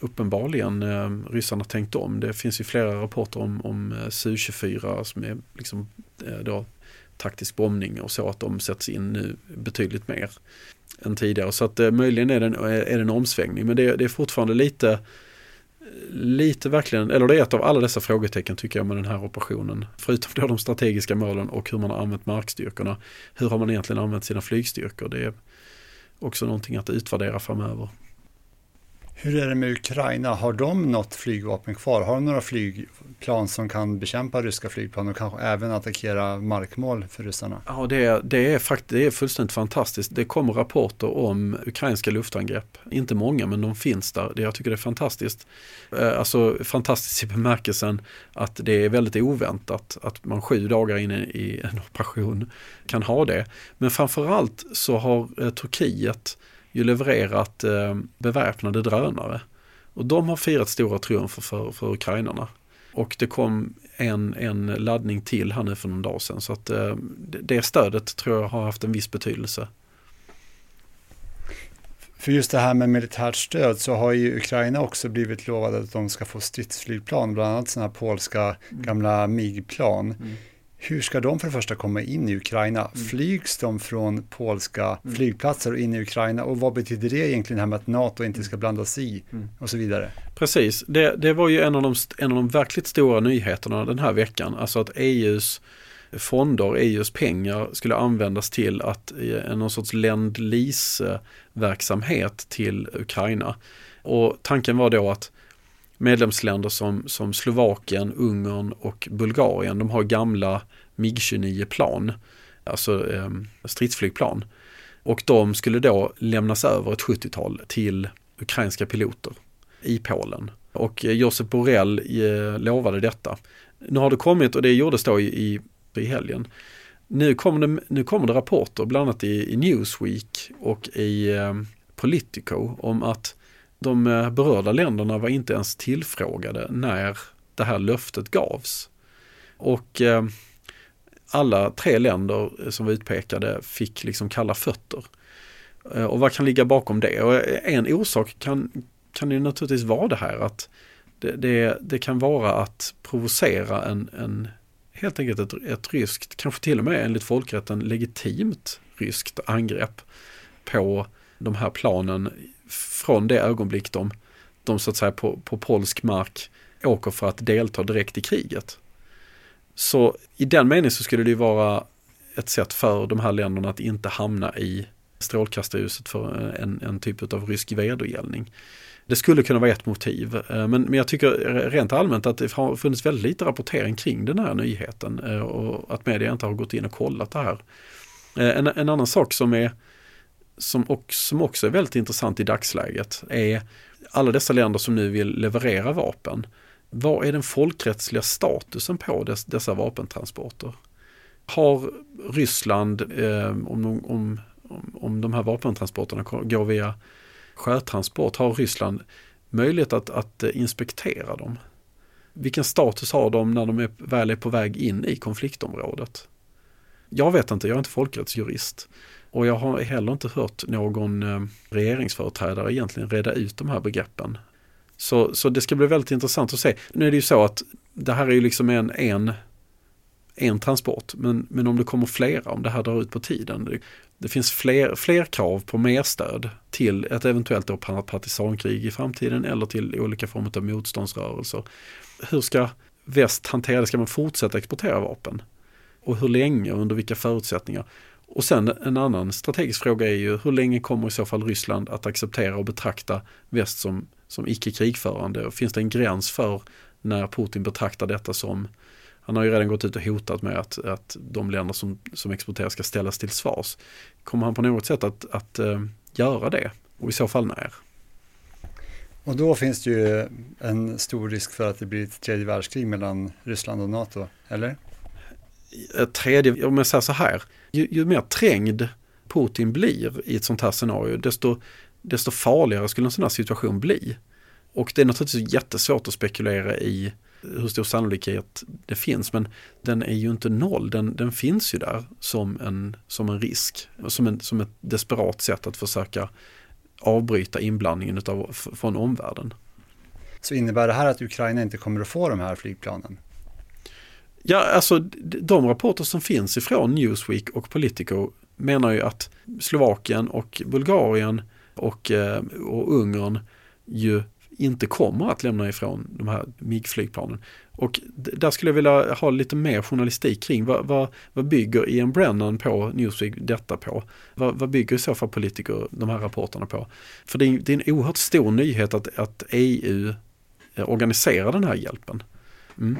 uppenbarligen eh, ryssarna tänkt om. Det finns ju flera rapporter om, om Su-24 som är liksom Eh, då taktisk bombning och så att de sätts in nu betydligt mer än tidigare. Så att eh, möjligen är det, en, eh, är det en omsvängning men det, det, är fortfarande lite lite verkligen, eller det är ett av alla dessa frågetecken tycker jag med den här operationen. Förutom då de strategiska målen och hur man har använt markstyrkorna. Hur har man egentligen använt sina flygstyrkor? Det är också någonting att utvärdera framöver. Hur är det med Ukraina? Har de något flygvapen kvar? Har de några flygplan som kan bekämpa ryska flygplan och kanske även attackera markmål för ryssarna. Ja, det är, det är, fakt det är fullständigt fantastiskt. Det kommer rapporter om ukrainska luftangrepp. Inte många, men de finns där. Det, jag tycker det är fantastiskt. Eh, alltså fantastiskt i bemärkelsen att det är väldigt oväntat att man sju dagar in i en operation kan ha det. Men framförallt så har eh, Turkiet ju levererat eh, beväpnade drönare. Och de har firat stora triumfer för, för ukrainarna. Och det kom en, en laddning till här nu för någon dag sedan. Så att eh, det stödet tror jag har haft en viss betydelse. För just det här med militärt stöd så har ju Ukraina också blivit lovade att de ska få stridsflygplan, bland annat sådana här polska mm. gamla MIG-plan. Mm. Hur ska de för det första komma in i Ukraina? Mm. Flygs de från polska mm. flygplatser och in i Ukraina? Och vad betyder det egentligen här med att NATO inte ska blanda sig i mm. och så vidare? Precis, det, det var ju en av, de, en av de verkligt stora nyheterna den här veckan. Alltså att EUs fonder, EUs pengar skulle användas till att eh, någon sorts länd verksamhet till Ukraina. Och tanken var då att medlemsländer som, som Slovakien, Ungern och Bulgarien, de har gamla MIG-29 plan, alltså eh, stridsflygplan. Och de skulle då lämnas över ett 70-tal till ukrainska piloter i Polen. Och eh, Josep Borrell eh, lovade detta. Nu har det kommit, och det gjordes då i, i helgen, nu kommer, det, nu kommer det rapporter, bland annat i, i Newsweek och i eh, Politico, om att de eh, berörda länderna var inte ens tillfrågade när det här löftet gavs. Och eh, alla tre länder eh, som var utpekade fick liksom kalla fötter. Eh, och vad kan ligga bakom det? Och eh, en orsak kan, kan ju naturligtvis vara det här att det, det, det kan vara att provocera en, en helt enkelt ett, ett ryskt, kanske till och med enligt folkrätten legitimt ryskt angrepp på de här planen från det ögonblick de, de så att säga på, på polsk mark åker för att delta direkt i kriget. Så i den meningen så skulle det ju vara ett sätt för de här länderna att inte hamna i strålkastarljuset för en, en typ av rysk vedergällning. Det skulle kunna vara ett motiv, eh, men, men jag tycker rent allmänt att det har funnits väldigt lite rapportering kring den här nyheten eh, och att media inte har gått in och kollat det här. Eh, en, en annan sak som är som också, som också är väldigt intressant i dagsläget är alla dessa länder som nu vill leverera vapen. Vad är den folkrättsliga statusen på dess, dessa vapentransporter? Har Ryssland, eh, om, om, om de här vapentransporterna går via sjötransport, har Ryssland möjlighet att, att eh, inspektera dem? Vilken status har de när de är, väl är på väg in i konfliktområdet? Jag vet inte, jag är inte folkrättsjurist. Och jag har heller inte hört någon eh, regeringsföreträdare egentligen reda ut de här begreppen. Så, så det ska bli väldigt intressant att se. Nu är det ju så att det här är ju liksom en, en, en transport, men, men om det kommer flera, om det här drar ut på tiden. Det, det finns fler, fler krav på mer stöd till ett eventuellt då partisankrig i framtiden eller till olika former av motståndsrörelser. Hur ska väst hantera det? Ska man fortsätta exportera vapen? Och hur länge och under vilka förutsättningar? Och sen en annan strategisk fråga är ju hur länge kommer i så fall Ryssland att acceptera och betrakta väst som, som icke krigförande? Och finns det en gräns för när Putin betraktar detta som han har ju redan gått ut och hotat med att, att de länder som, som exporterar ska ställas till svars. Kommer han på något sätt att, att äh, göra det? Och i så fall när? Och då finns det ju en stor risk för att det blir ett tredje världskrig mellan Ryssland och NATO, eller? Ett tredje, om jag säger så här, ju, ju mer trängd Putin blir i ett sånt här scenario, desto, desto farligare skulle en sån här situation bli. Och det är naturligtvis jättesvårt att spekulera i hur stor sannolikhet det finns, men den är ju inte noll, den, den finns ju där som en, som en risk, som, en, som ett desperat sätt att försöka avbryta inblandningen utav, från omvärlden. Så innebär det här att Ukraina inte kommer att få de här flygplanen? Ja, alltså de rapporter som finns ifrån Newsweek och Politico menar ju att Slovakien och Bulgarien och, eh, och Ungern ju inte kommer att lämna ifrån de här MIG-flygplanen. Och där skulle jag vilja ha lite mer journalistik kring vad, vad, vad bygger Ian Brennan på Newsweek detta på? Vad, vad bygger i så fall politiker de här rapporterna på? För det är, det är en oerhört stor nyhet att, att EU eh, organiserar den här hjälpen. Mm.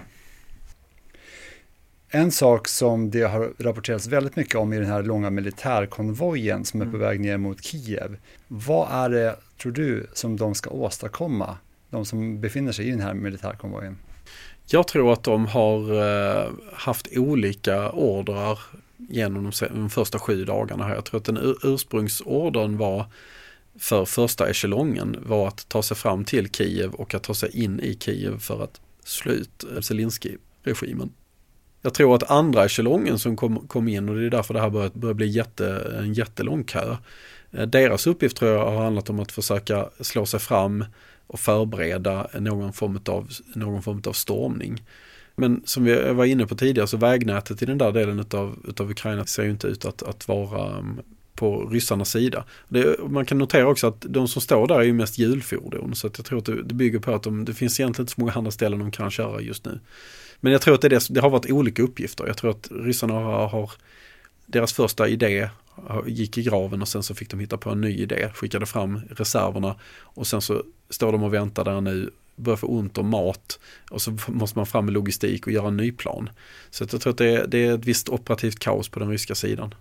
En sak som det har rapporterats väldigt mycket om i den här långa militärkonvojen som är på väg ner mot Kiev. Vad är det, tror du, som de ska åstadkomma? De som befinner sig i den här militärkonvojen. Jag tror att de har eh, haft olika ordrar genom de första sju dagarna här. Jag tror att den ursprungsordern var för första echelongen var att ta sig fram till Kiev och att ta sig in i Kiev för att slå ut Zelensky-regimen. Jag tror att andra echelongen som kom, kom in och det är därför det här börjar, börjar bli jätte, en jättelång kö. Eh, deras uppgift tror jag har handlat om att försöka slå sig fram och förbereda någon form av, någon form av stormning. Men som vi var inne på tidigare så vägnätet i den där delen utav, utav Ukraina ser ju inte ut att, att vara mm, på ryssarnas sida. Det, man kan notera också att de som står där är ju mest hjulfordon så att jag tror att det, det bygger på att de, det finns egentligen inte så många andra ställen de kan köra just nu. Men jag tror att det, det, det har varit olika uppgifter. Jag tror att ryssarna har, har deras första idé gick i graven och sen så fick de hitta på en ny idé, skickade fram reserverna och sen så står de och väntar där nu, börjar få ont om mat och så måste man fram med logistik och göra en ny plan. Så jag tror att det är, det är ett visst operativt kaos på den ryska sidan.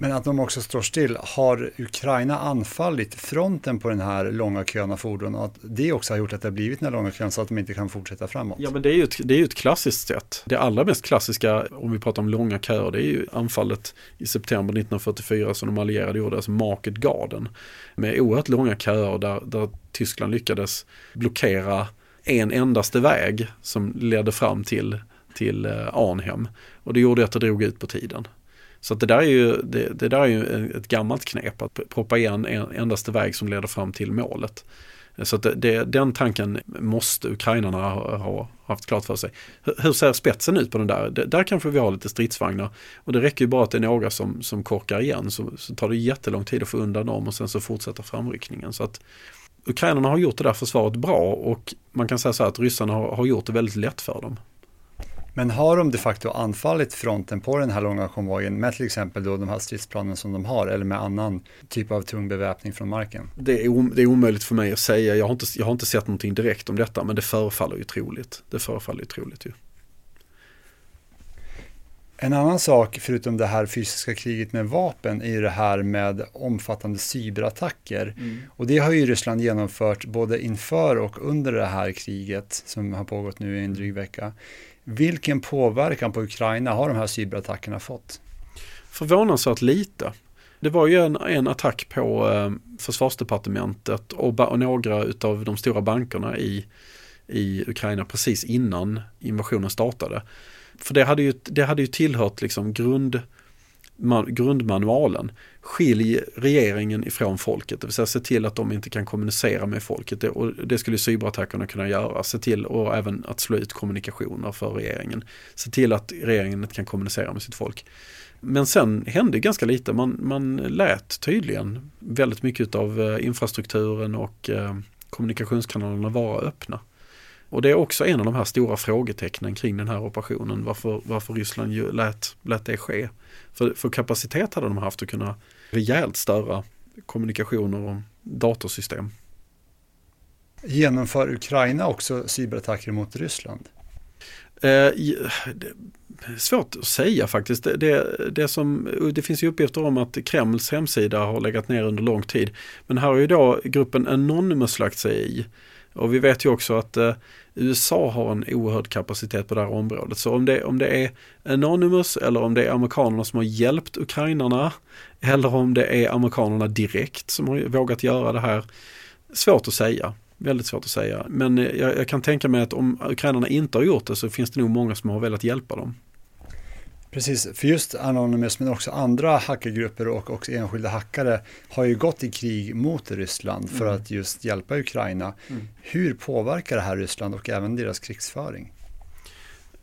Men att de också står still. Har Ukraina anfallit fronten på den här långa kön av fordon och att det också har gjort att det har blivit den här långa kön så att de inte kan fortsätta framåt? Ja men det är ju ett, det är ett klassiskt sätt. Det allra mest klassiska om vi pratar om långa köer det är ju anfallet i september 1944 som de allierade gjorde, alltså Market Garden. Med oerhört långa köer där, där Tyskland lyckades blockera en endaste väg som ledde fram till, till eh, Arnhem. Och det gjorde att det drog ut på tiden. Så det där är ju, det, det, där är ju ett gammalt knep att proppa igen en endaste väg som leder fram till målet. Så att det, den tanken måste ukrainarna ha, ha, haft klart för sig. Hur ser spetsen ut på den där? Där kanske vi har lite stridsvagnar. Och det räcker ju bara att det är några som, som korkar igen så, så tar det jättelång tid att få undan dem och sen så fortsätter framryckningen. Så att Ukrainarna har gjort det där försvaret bra och man kan säga så här att ryssarna har, har gjort det väldigt lätt för dem. Men har de de facto anfallit fronten på den här långa konvojen med till exempel då de här stridsplanen som de har eller med annan typ av tung beväpning från marken? Det är, det är omöjligt för mig att säga. Jag har, inte, jag har inte sett någonting direkt om detta men det förefaller ju troligt. Det förefaller ju troligt ju. En annan sak, förutom det här fysiska kriget med vapen, är ju det här med omfattande cyberattacker. Mm. Och det har ju Ryssland genomfört både inför och under det här kriget som har pågått nu i en dryg vecka. Vilken påverkan på Ukraina har de här cyberattackerna fått? Förvånansvärt lite. Det var ju en, en attack på eh, försvarsdepartementet och, och några av de stora bankerna i, i Ukraina precis innan invasionen startade. För det hade ju, det hade ju tillhört liksom grund, grundmanualen. Skilj regeringen ifrån folket, det vill säga se till att de inte kan kommunicera med folket. Det, och det skulle cyberattackerna kunna göra. Se till och även att slå ut kommunikationer för regeringen. Se till att regeringen inte kan kommunicera med sitt folk. Men sen hände ganska lite. Man, man lät tydligen väldigt mycket av eh, infrastrukturen och eh, kommunikationskanalerna vara öppna. Och det är också en av de här stora frågetecknen kring den här operationen. Varför, varför Ryssland ju lät, lät det ske. För, för kapacitet hade de haft att kunna rejält störa kommunikationer och datorsystem. Genomför Ukraina också cyberattacker mot Ryssland? Eh, svårt att säga faktiskt. Det, det, det, som, det finns ju uppgifter om att Kremls hemsida har legat ner under lång tid. Men här har ju då gruppen Anonymous lagt sig i. Och vi vet ju också att eh, USA har en oerhörd kapacitet på det här området. Så om det, om det är Anonymous eller om det är amerikanerna som har hjälpt ukrainarna eller om det är amerikanerna direkt som har vågat göra det här. Svårt att säga. Väldigt svårt att säga. Men eh, jag, jag kan tänka mig att om ukrainarna inte har gjort det så finns det nog många som har velat hjälpa dem. Precis, för just Anonymous men också andra hackergrupper och också enskilda hackare har ju gått i krig mot Ryssland för mm. att just hjälpa Ukraina. Mm. Hur påverkar det här Ryssland och även deras krigsföring?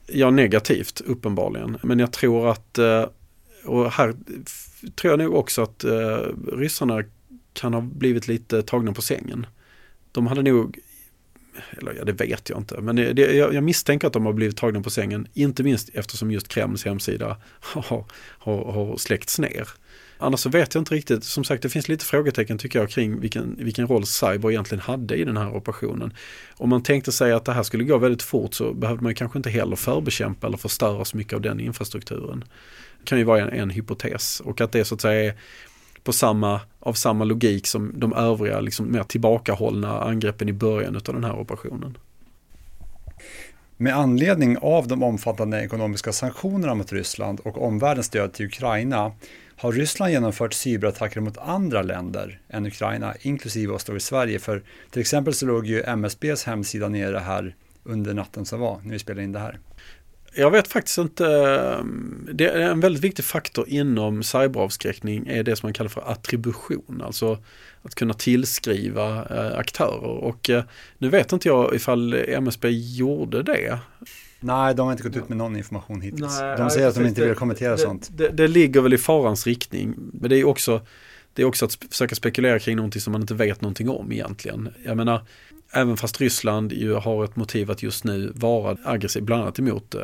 Ja, negativt uppenbarligen. Men jag tror att, eh, och här tror jag nog också att eh, ryssarna kan ha blivit lite tagna på sängen. De hade nog eller ja, det vet jag inte, men det, jag, jag, misstänker att de har blivit tagna på sängen, inte minst eftersom just Kremls hemsida har, har, har släckts ner. Annars så vet jag inte riktigt, som sagt det finns lite frågetecken tycker jag kring vilken, vilken roll Cyber egentligen hade i den här operationen. Om man tänkte sig att det här skulle gå väldigt fort så behövde man kanske inte heller förbekämpa eller förstöra så mycket av den infrastrukturen. Det kan ju vara en, en hypotes och att det så att säga är på samma, av samma logik som de övriga liksom mer tillbakahållna angreppen i början av den här operationen. Med anledning av de omfattande ekonomiska sanktionerna mot Ryssland och omvärldens stöd till Ukraina har Ryssland genomfört cyberattacker mot andra länder än Ukraina, inklusive oss då i Sverige. För till exempel så låg ju MSBs hemsida nere här under natten som var, när vi spelade in det här. Jag vet faktiskt inte. Det är en väldigt viktig faktor inom cyberavskräckning är det som man kallar för attribution. Alltså att kunna tillskriva eh, aktörer. Och eh, nu vet inte jag ifall MSB gjorde det. Nej, de har inte gått ut med någon information hittills. Nej, de säger att de inte vill kommentera det, sånt. Det, det, ligger väl i farans riktning. Men det är också, det är också att försöka spekulera kring någonting som man inte vet någonting om egentligen. Jag menar, även fast Ryssland ju har ett motiv att just nu vara aggressiv, bland annat emot eh,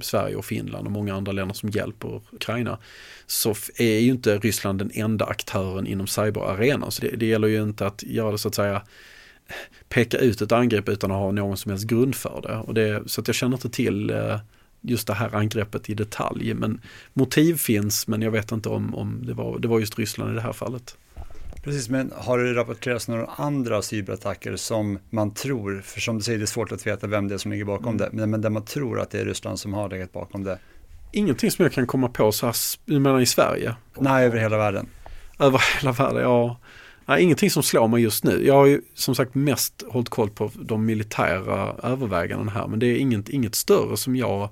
Sverige och Finland och många andra länder som hjälper Ukraina, så är ju inte Ryssland den enda aktören inom cyberarenan. Så det, det gäller ju inte att göra det så att säga eh, peka ut ett angrepp utan att ha någon som helst grund för det. Och det så att jag känner inte till eh, just det här angreppet i detalj. Men motiv finns men jag vet inte om, om det, var, det var just Ryssland i det här fallet. Precis, men har det rapporterats några andra cyberattacker som man tror, för som du säger det är svårt att veta vem det är som ligger bakom mm. det, men, men där man tror att det är Ryssland som har legat bakom det? Ingenting som jag kan komma på så här, menar i Sverige? Nej, över hela världen. Över hela världen, ja. Nej, ingenting som slår mig just nu. Jag har ju som sagt mest hållit koll på de militära övervägandena här. Men det är inget, inget större som jag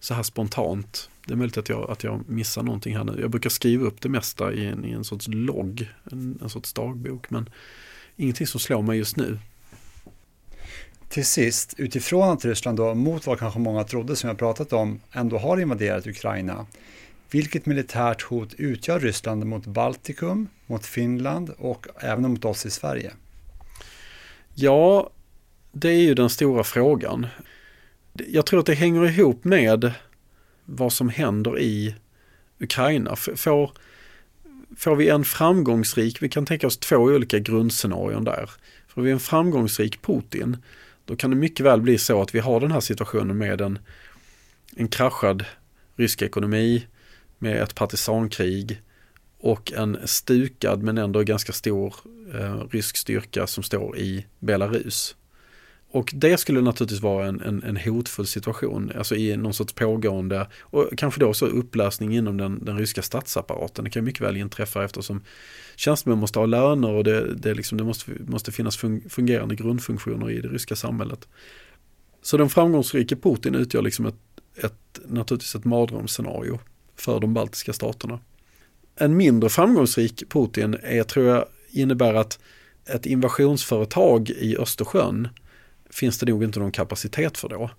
så här spontant. Det är möjligt att jag, att jag missar någonting här nu. Jag brukar skriva upp det mesta i en, i en sorts logg, en, en sorts dagbok. Men ingenting som slår mig just nu. Till sist, utifrån att Ryssland då, mot vad kanske många trodde som jag pratat om, ändå har invaderat Ukraina vilket militärt hot utgör Ryssland mot Baltikum, mot Finland och även mot oss i Sverige? Ja, det är ju den stora frågan. Jag tror att det hänger ihop med vad som händer i Ukraina. Får, får vi en framgångsrik, vi kan tänka oss två olika grundscenarion där. Får vi en framgångsrik Putin, då kan det mycket väl bli så att vi har den här situationen med en, en kraschad rysk ekonomi, med ett partisankrig och en stukad men ändå ganska stor eh, rysk styrka som står i Belarus. Och det skulle naturligtvis vara en, en, en, hotfull situation, alltså i någon sorts pågående och kanske då också upplösning inom den, den ryska statsapparaten. Det kan mycket väl inträffa eftersom tjänstemän måste ha löner och det, det, liksom, det måste, måste finnas fungerande grundfunktioner i det ryska samhället. Så den framgångsrike Putin utgör liksom ett, ett, naturligtvis ett mardrömsscenario för de baltiska staterna. En mindre framgångsrik Putin är, tror jag, innebär att ett invasionsföretag i Östersjön finns det nog inte någon kapacitet för då.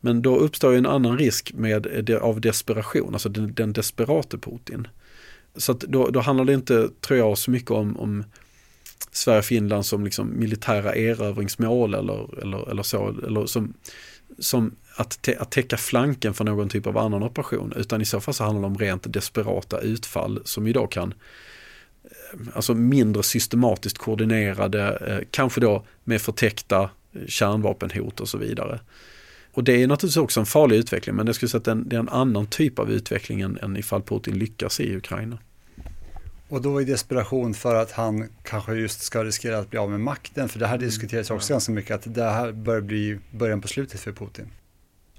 Men då uppstår ju en annan risk med, av desperation, alltså den, den desperate Putin. Så att då, då handlar det inte, tror jag, så mycket om, om Sverige och Finland som liksom militära erövringsmål eller, eller, eller så, eller som, som att, att täcka flanken för någon typ av annan operation utan i så fall så handlar det om rent desperata utfall som ju då kan eh, alltså mindre systematiskt koordinerade, eh, kanske då med förtäckta kärnvapenhot och så vidare. Och det är naturligtvis också en farlig utveckling men det skulle säga att det är en annan typ av utveckling än, än ifall Putin lyckas i Ukraina. Och då i desperation för att han kanske just ska riskera att bli av med makten, för det här diskuteras också ganska mycket, att det här börjar bli början på slutet för Putin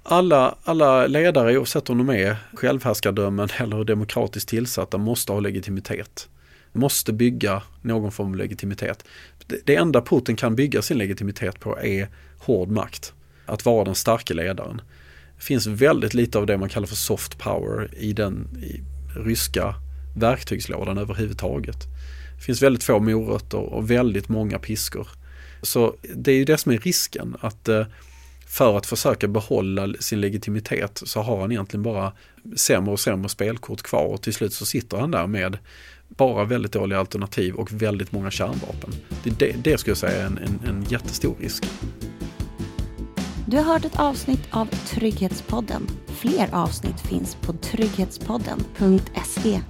alla, alla ledare, oavsett om de är självhärskardömen eller demokratiskt tillsatta, måste ha legitimitet. Måste bygga någon form av legitimitet. Det, enda Putin kan bygga sin legitimitet på är hård makt. Att vara den starka ledaren. Det finns väldigt lite av det man kallar för soft power i den i ryska verktygslådan överhuvudtaget. Det finns väldigt få morötter och väldigt många piskor. Så det är ju det som är risken. att eh, för att försöka behålla sin legitimitet så har han egentligen bara sämre och sämre spelkort kvar och till slut så sitter han där med bara väldigt dåliga alternativ och väldigt många kärnvapen. Det, det, det skulle jag säga är en, en, en jättestor risk. Du har hört ett avsnitt av Trygghetspodden. Fler avsnitt finns på trygghetspodden.se